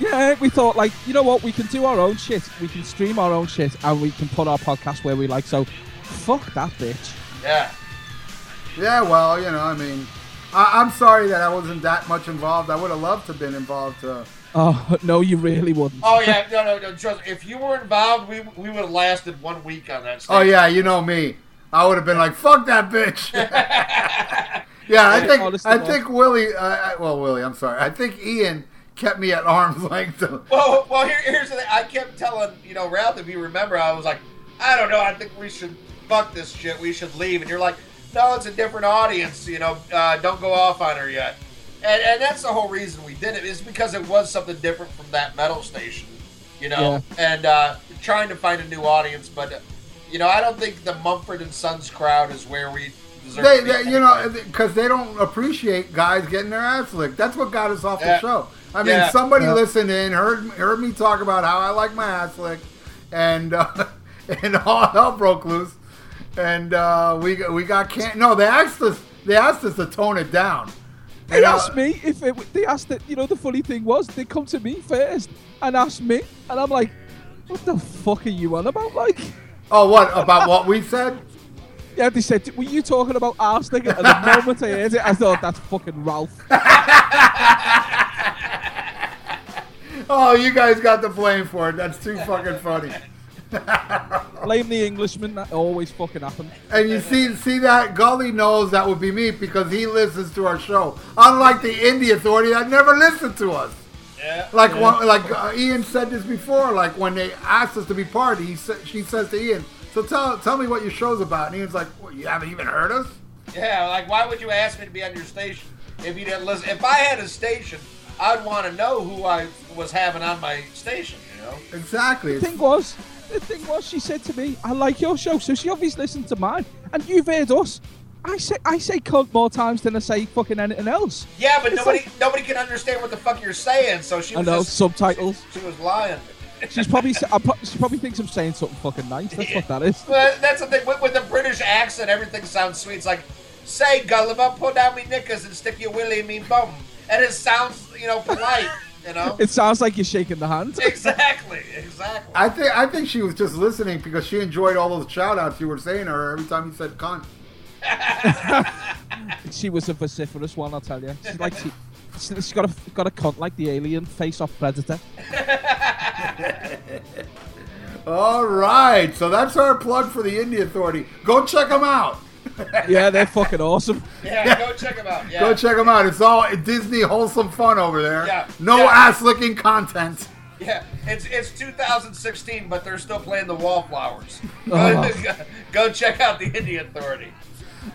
Yeah, we thought like, you know what, we can do our own shit. We can stream our own shit, and we can put our podcast where we like. So, fuck that bitch. Yeah. Yeah, well, you know, I mean, I, I'm sorry that I wasn't that much involved. I would have loved to have been involved. Uh, Oh no, you really wouldn't. Oh yeah, no, no, no. Trust. me, If you were involved, we we would have lasted one week on that. Stage. oh yeah, you know me. I would have been like, "Fuck that bitch." yeah, I think I think Willie. Uh, well, Willie, I'm sorry. I think Ian kept me at arm's length. Well, well, here, here's the thing. I kept telling, you know, Ralph, if you remember, I was like, I don't know. I think we should fuck this shit. We should leave. And you're like, no, it's a different audience. You know, uh, don't go off on her yet. And, and that's the whole reason we did it is because it was something different from that metal station. You know, and uh, trying to find a new audience. But uh, you know, I don't think the Mumford and Sons crowd is where we deserve. They, to be they you know, because they don't appreciate guys getting their ass licked. That's what got us off the show. I mean, Yeah. somebody Yeah. listened in, heard heard me talk about how I like my ass licked, and uh, and all hell broke loose, and uh, we got- we got can No, they asked us they asked us to tone it down. They And, uh, asked me if it, they asked that. You know, the funny thing was they come to me first and asked me, and I'm like, "What the fuck are you on about?" Like, Oh, what about what we said? yeah, they said, "Were you talking about arsenic?" And the moment I heard it, I thought that's fucking Ralph. Oh, you guys got the blame for it. That's too fucking funny. Blame the Englishman. That always fucking happened. And you see, see that Gully knows that would be me because he listens to our show. Unlike the Indie Authority that never listened to us. yeah. Like one, like uh, Ian said this before. Like when they asked us to be part, he sa- she says to Ian, "So tell tell me what your show's about." And Ian's like, what, "You haven't even heard us." Yeah, like why would you ask me to be on your station if you didn't listen? If I had a station, I'd want to know who I was having on my station. You know? Exactly. The thing was, the thing was, she said to me, "I like your show," so she obviously listened to mine, and you've heard us. I say, I say cunt more times than I say fucking anything else. Yeah, but It's nobody like- nobody can understand what the fuck you're saying. So she I was know just, subtitles. she was lying. She's probably, s- I she probably thinks I'm saying something fucking nice. That's what that is. But that's the thing with, with the British accent. Everything sounds sweet. It's like, say Gulliver, pull down me knickers and stick your willy in me bum, and it sounds you know polite. You know? It sounds like you're shaking the hand. exactly, exactly. I think I think she was just listening because she enjoyed all those shout outs you were saying to her every time you said "cunt." She was a vociferous one, I'll tell you. She's like she, she's got a got a cunt like the alien face off predator. All right, so that's our plug for the Indie Authority. Go check them out. Yeah, they're fucking awesome. Yeah, go check them out. Yeah. Go check them out. It's all Disney wholesome fun over there. Yeah, No yeah. ass licking content. Yeah, it's it's 2016, but they're still playing the Wallflowers. Oh. Go check out the Indie Authority.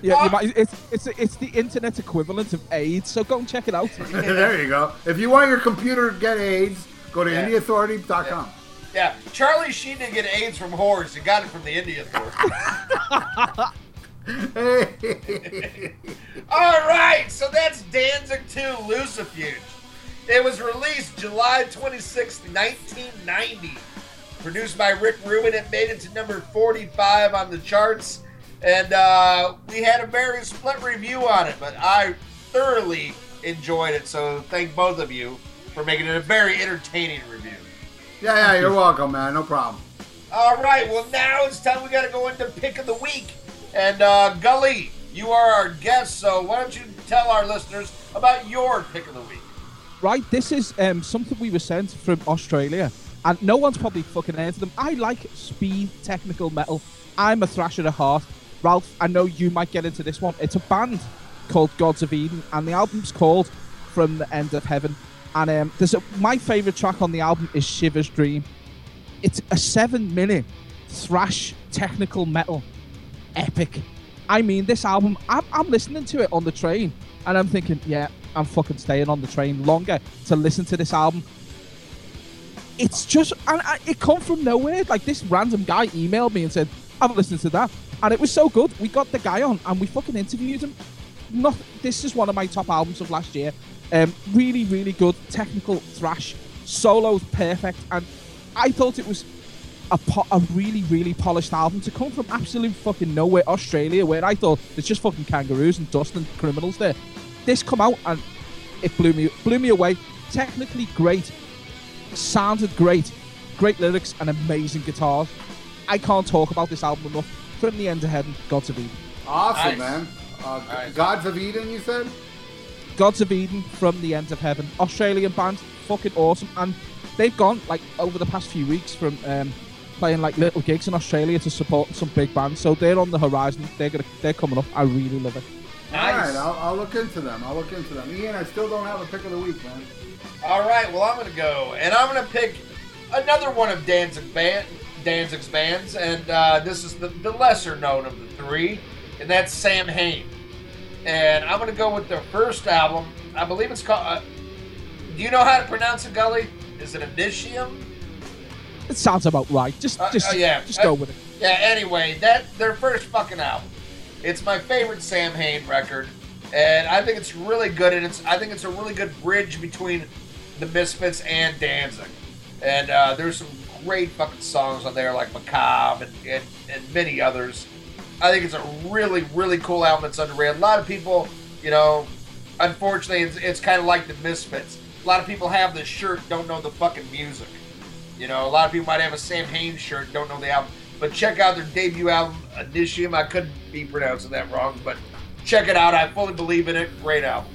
Yeah, you might, it's it's it's the internet equivalent of AIDS. So go and check it out. there you go. If you want your computer to get AIDS, go to Yeah. IndieAuthority.com. Yeah, Charlie Sheen didn't get AIDS from whores. He got it from the Indie Authority. All right, so that's Danzig 2 Lucifuge. It was released July 26, 1990. Produced by Rick Rubin, it made it to number 45 on the charts. And uh, we had a very split review on it, but I thoroughly enjoyed it. So thank both of you for making it a very entertaining review. yeah, yeah, you're welcome, man. No problem. All right, well, now it's time we got to go into pick of the week. And uh, Gully, you are our guest, so why don't you tell our listeners about your pick of the week? Right, this is um, something we were sent from Australia, and no one's probably fucking heard of them. I like speed technical metal. I'm a thrasher at heart. Ralph, I know you might get into this one. It's a band called Gods of Eden, and the album's called From the End of Heaven. And um, there's a, my favorite track on the album is Shiver's Dream. It's a seven-minute thrash technical metal epic. I mean, this album, I'm, I'm listening to it on the train and I'm thinking, yeah, I'm fucking staying on the train longer to listen to this album. It's just, and I, it come from nowhere. Like this random guy emailed me and said, I haven't listened to that. And it was so good. We got the guy on and we fucking interviewed him. Not, this is one of my top albums of last year. Um, really, really good technical thrash. Solo's perfect. And I thought it was a, po- a really, really polished album to come from absolute fucking nowhere, Australia, where I thought there's just fucking kangaroos and dust and criminals there. This come out and it blew me blew me away. Technically great, sounded great, great lyrics and amazing guitars. I can't talk about this album enough. From the end of heaven, Gods of Eden. Awesome, Nice. man. Uh, Nice. Gods of Eden, you said? Gods of Eden from the end of heaven. Australian band, fucking awesome. And they've gone like over the past few weeks from um, playing like little gigs in Australia to support some big bands. So they're on the horizon. They're gonna they're coming up. I really love it. Nice. All right, I'll, I'll look into them. I'll look into them. Ian, I still don't have a pick of the week, man. All right, well, I'm going to go, and I'm going to pick another one of Danzig band, Danzig's bands, and uh, this is the, the lesser known of the three, and that's Samhain. And I'm going to go with their first album. I believe it's called. Uh, do you know how to pronounce it, Gully? Is it Initium? It sounds about right. Just, Uh, just, uh, yeah. just go Uh, with it. Yeah, anyway, that their first fucking album. It's my favorite Samhain record, and I think it's really good. And it's I think it's a really good bridge between the Misfits and Danzig. And uh, there's some great fucking songs on there, like Macabre and, and, and many others. I think it's a really, really cool album It's underrated. A lot of people, you know, unfortunately, it's, it's kind of like the Misfits. A lot of people have this shirt, don't know the fucking music. You know, a lot of people might have a Samhains shirt, don't know the album. But check out their debut album, Initium. I couldn't be pronouncing that wrong, but check it out. I fully believe in it. Great album.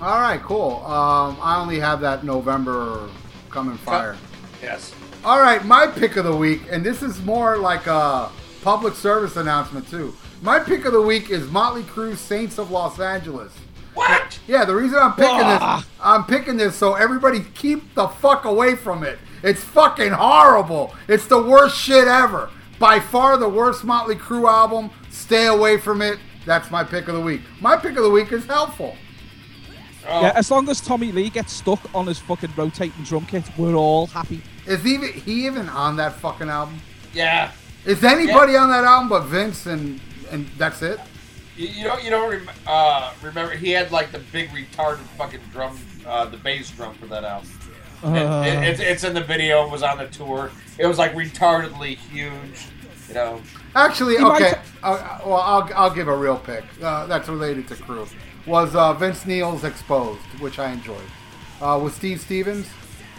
All right, cool. Um, I only have that November coming fire. Yes. All right, my pick of the week, and this is more like a public service announcement too. My pick of the week is Motley Crue's "Saints of Los Angeles." What? Yeah, the reason I'm picking Ah. this, I'm picking this so everybody keep the fuck away from it. It's fucking horrible. It's the worst shit ever. By far the worst Motley Crue album. Stay away from it. That's my pick of the week. My pick of the week is Helpful. Oh, Yeah, as long as Tommy Lee gets stuck on his fucking rotating drum kit, we're all happy. Is even he even on that fucking album? yeah. Is anybody on that album but Vince and and that's it? You, you don't you don't rem- uh, remember he had like the big retarded fucking drum, uh, the bass drum for that album. Uh, It- it- it's, it's in the video. It was on the tour. It was like retardedly huge. You know. Actually, He might- okay. Uh, well, I'll, I'll give a real pick uh, that's related to Crue. Was uh, Vince Neil's Exposed, which I enjoyed. Uh, with Steve Stevens.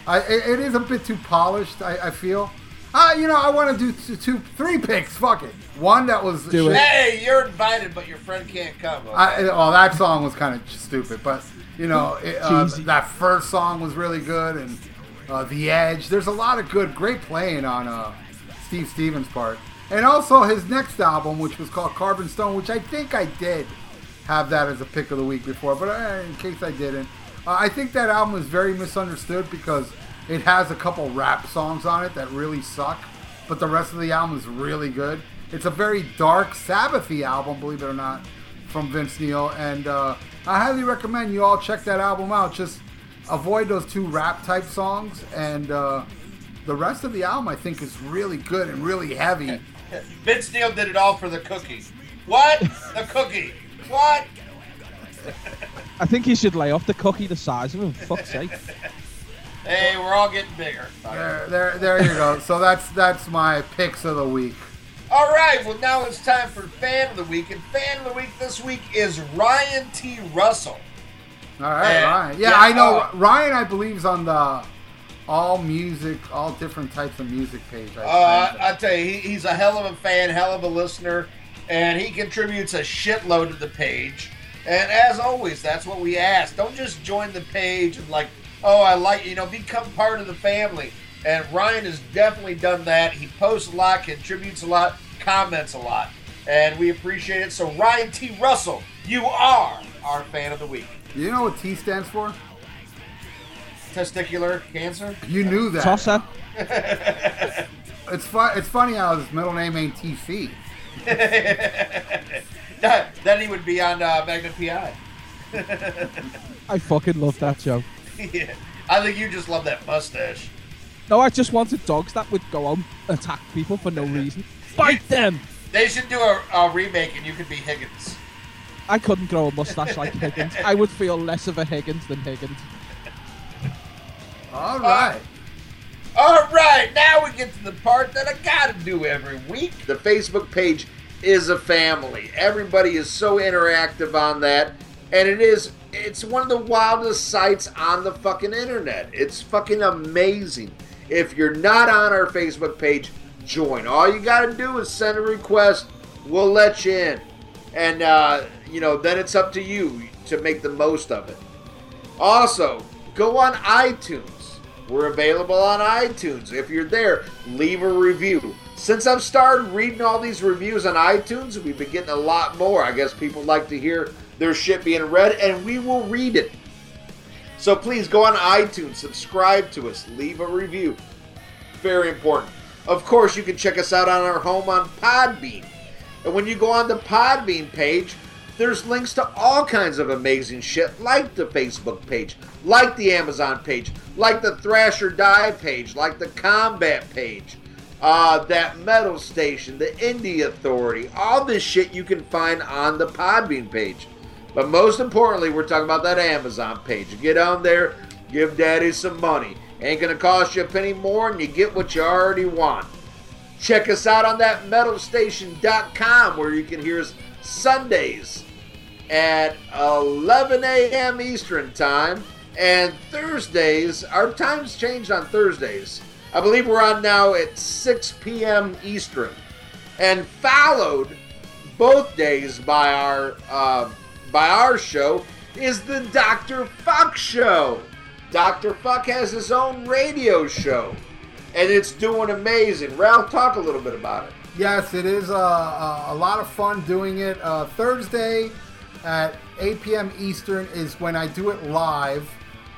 I, it, it is a bit too polished, I, I feel. Uh, you know, I want to do two, two, three picks. Fuck it. One that was. Do it. shit. Hey, you're invited, but your friend can't come. okay? I, well, that song was kind of stupid, but you know, it, uh, that first song was really good, and uh, the Edge. There's a lot of good, great playing on uh, Steve Stevens' part, and also his next album, which was called Carved in Stone, which I think I did have that as a pick of the week before, but uh, in case I didn't, uh, I think that album is very misunderstood because it has a couple rap songs on it that really suck, but the rest of the album is really good. It's a very dark Sabbathy album, believe it or not, from Vince Neil, and uh, I highly recommend you all check that album out. Just avoid those two rap type songs, and uh, the rest of the album I think is really good and really heavy. Vince Neil did it all for the cookie. What? the cookie. What? I think he should lay off the cookie the size of him. Fuck's sake. Hey, we're all getting bigger. There, there, there you go. So that's that's my picks of the week. All right, well now it's time for fan of the week, and fan of the week this week is Ryan T. Russell. All right, Yeah. Ryan. Yeah, Yeah, I know. uh, Ryan, I believe, is on the all music, all different types of music page. I Uh. I tell you, he, he's a hell of a fan, hell of a listener, and he contributes a shitload to the page. And as always, that's what we ask. Don't just join the page and like, oh, I like you know, become part of the family. And Ryan has definitely done that. He posts a lot, contributes a lot, comments a lot, and we appreciate it. So Ryan T. Russell, you are our fan of the week. you know what T stands for? Testicular cancer. You knew that. Tosser. It's fun. It's funny how his middle name ain't TC. then he would be on uh, Magnum PI. I fucking love that joke. yeah. I think you just love that mustache. No, I just wanted dogs that would go on attack people for no reason. Bite them! They should do a, a remake and you could be Higgins. I couldn't grow a mustache like Higgins. I would feel less of a Higgins than Higgins. All right. Uh, all right, now we get to the part that I gotta do every week. The Facebook page is a family. Everybody is so interactive on that, and it is. It's one of the wildest sites on the fucking internet. It's fucking amazing. If you're not on our Facebook page, join. All you gotta do is send a request. We'll let you in, and uh, you know then it's up to you to make the most of it. Also, go on iTunes. We're available on iTunes. If you're there, leave a review. Since I've started reading all these reviews on iTunes, we've been getting a lot more. I guess people like to hear their shit being read, and we will read it. So please go on iTunes, subscribe to us, leave a review. Very important. Of course, you can check us out on our home on Podbean. And when you go on the Podbean page, there's links to all kinds of amazing shit, like the Facebook page, like the Amazon page, like the Thrasher Die page, like the Combat page, uh, that Metal Station, the Indie Authority. All this shit you can find on the Podbean page. But most importantly, we're talking about that Amazon page. Get on there, give Daddy some money. Ain't gonna cost you a penny more, and you get what you already want. Check us out on that metalstation.com where you can hear us Sundays at 11 a.m. Eastern Time. And Thursdays, our time's changed on Thursdays. I believe we're on now at 6 p.m. Eastern. And followed both days by our uh, by our show is the Dr. Fuck Show. Dr. Fuck has his own radio show, and it's doing amazing. Ralph, talk a little bit about it. Yes, it is uh, a, a lot of fun doing it. Uh, Thursday at 8 p.m. Eastern is when I do it live,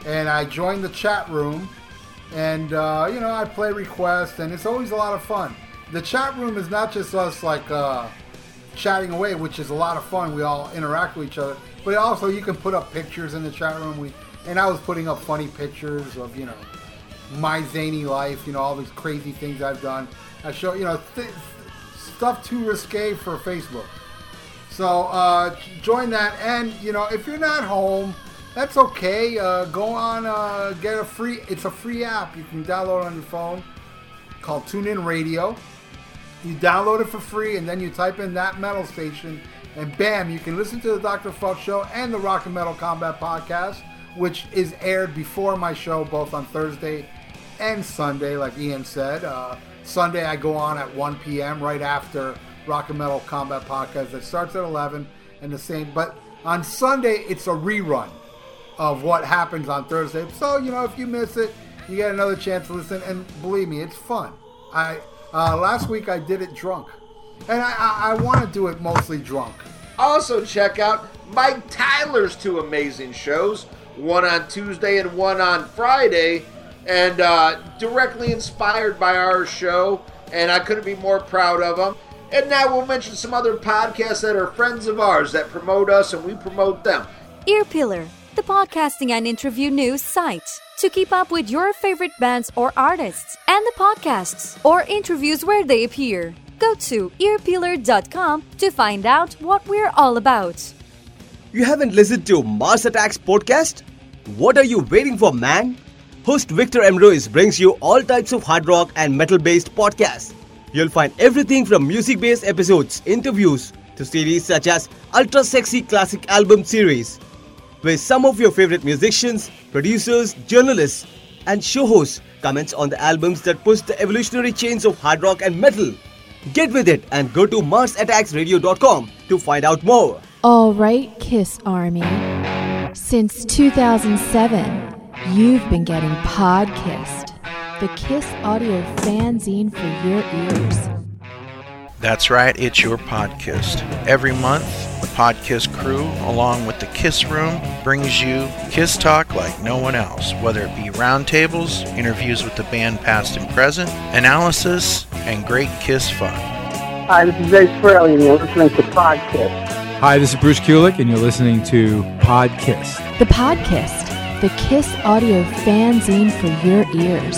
and I join the chat room, and uh, you know I play requests, and it's always a lot of fun. The chat room is not just us like uh, chatting away, which is a lot of fun. We all interact with each other, but also you can put up pictures in the chat room. We and I was putting up funny pictures of you know my zany life, you know all these crazy things I've done. I show you know th- stuff too risque for Facebook. So uh, join that, and you know if you're not home, that's okay. Uh, go on, uh, get a free. It's a free app you can download on your phone called TuneIn Radio. You download it for free, and then you type in that metal station, and bam, you can listen to the Dr. Fuck Show and the Rock and Metal Combat Podcast, which is aired before my show, both on Thursday and Sunday, like Ian said. Uh, Sunday, I go on at 1 p.m. right after Rock and Metal Combat Podcast. That starts at 11, and the same. But on Sunday, it's a rerun of what happens on Thursday. So you know, if you miss it, you get another chance to listen. And believe me, it's fun. I uh, last week I did it drunk, and I, I, I want to do it mostly drunk. Also, check out Mike Tyler's two amazing shows one on Tuesday and one on Friday, and uh, directly inspired by our show. And I couldn't be more proud of them. And now we'll mention some other podcasts that are friends of ours that promote us and we promote them. Earpillar, the podcasting and interview news site. To keep up with your favorite bands or artists and the podcasts or interviews where they appear, go to earpillar.com to find out what we're all about. You haven't listened to Mars Attacks podcast? What are you waiting for, man? Host Victor Emrois brings you all types of hard rock and metal based podcasts. You'll find everything from music based episodes, interviews, to series such as Ultra Sexy Classic Album Series, where some of your favorite musicians, producers, journalists, and show hosts comments on the albums that push the evolutionary chains of hard rock and metal. Get with it and go to MarsAttacksRadio.com to find out more. All right, Kiss Army. Since 2007, you've been getting Podkissed, the Kiss audio fanzine for your ears. That's right, it's your podcast. Every month, the Podkiss crew, along with the Kiss Room, brings you Kiss Talk like no one else, whether it be roundtables, interviews with the band past and present, analysis, and great Kiss fun. Hi, this is Ace Frehley, and you're listening to Podkiss. Hi, this is Bruce Kulick, and you're listening to Podkiss. The Podkiss, the Kiss audio fanzine for your ears.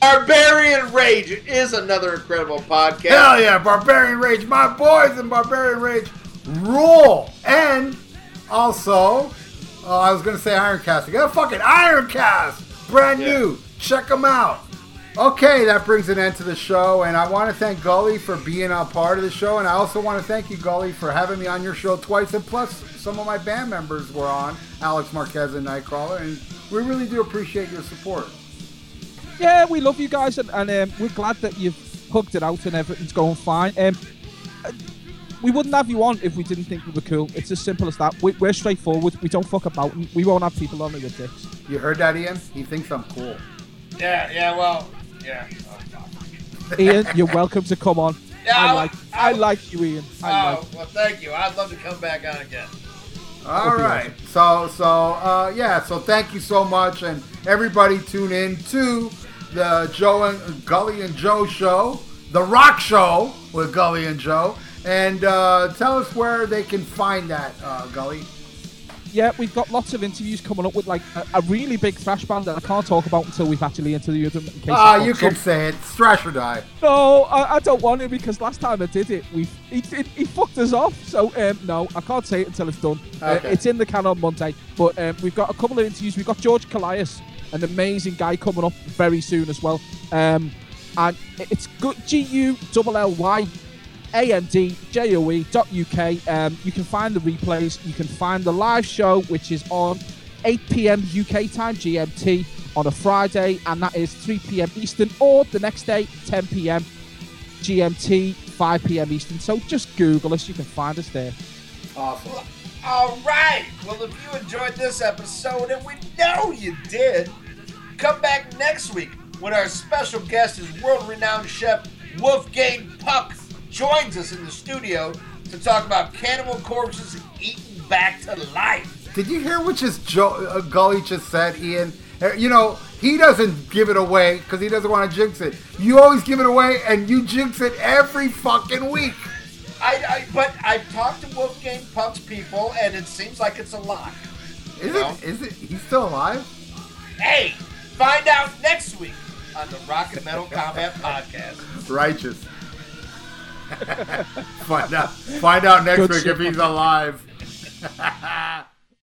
Barbarian Rage is another incredible podcast. Hell yeah, Barbarian Rage. My boys in Barbarian Rage rule. And Also, uh, I was gonna say Ironcast. I got a fucking Ironcast, brand new. Check them out. Okay, that brings an end to the show, and I want to thank Gully for being a part of the show, and I also want to thank you, Gully, for having me on your show twice, and plus some of my band members were on, Alex Marquez and Nightcrawler, and we really do appreciate your support. Yeah, we love you guys, and, and um, we're glad that you've hugged it out and everything's going fine. Um, we wouldn't have you on if we didn't think you were cool. It's as simple as that. We, we're straightforward. We don't fuck about. and We won't have people on with dicks. You heard that, Ian? He thinks I'm cool. Yeah, yeah, well, yeah. Ian, you're welcome to come on. Yeah, I I- like I like you, Ian. I Oh, like. well, thank you. I'd love to come back on again. All right. That'd be right. So so uh, yeah. So thank you so much, and everybody tune in to the Joe and Gully and Joe show, the Rock Show with Gully and Joe, and uh, tell us where they can find that, uh, Gully. Yeah, we've got lots of interviews coming up with like a, a really big thrash band that I can't talk about until we've actually interviewed them. In case Ah, it you can up. say it. Thrash or die. No, I, I don't want to because last time I did it, we he, he, he fucked us off. So um, no, I can't say it until it's done. Uh, Okay. it's in the can on Monday, but um, we've got a couple of interviews. We've got George Callias, an amazing guy coming up very soon as well. Um, and it's good. G U L L Y A N D J O E dot UK. Um, you can find the replays. You can find the live show, which is on 8 p.m. UK time GMT on a Friday, and that is 3 p.m. Eastern, or the next day 10 p.m. GMT, 5 p.m. Eastern. So just Google us. You can find us there. All right. Well, if you enjoyed this episode, and we know you did, come back next week when our special guest is world-renowned chef Wolfgang Puck joins us in the studio to talk about Cannibal Corpse's eaten back to life. Did you hear what just Joe uh, Gully just said, Ian? Uh, You know he doesn't give it away because he doesn't want to jinx it. You always give it away, and you jinx it every fucking week. I, I but I've talked to Wolfgang Puck's people, and it seems like it's a lie. Is it? Is it? He's still alive? Hey, find out next week on the Rock and Metal Combat Podcast. Righteous. find out. Find out next Good week shit. if he's alive.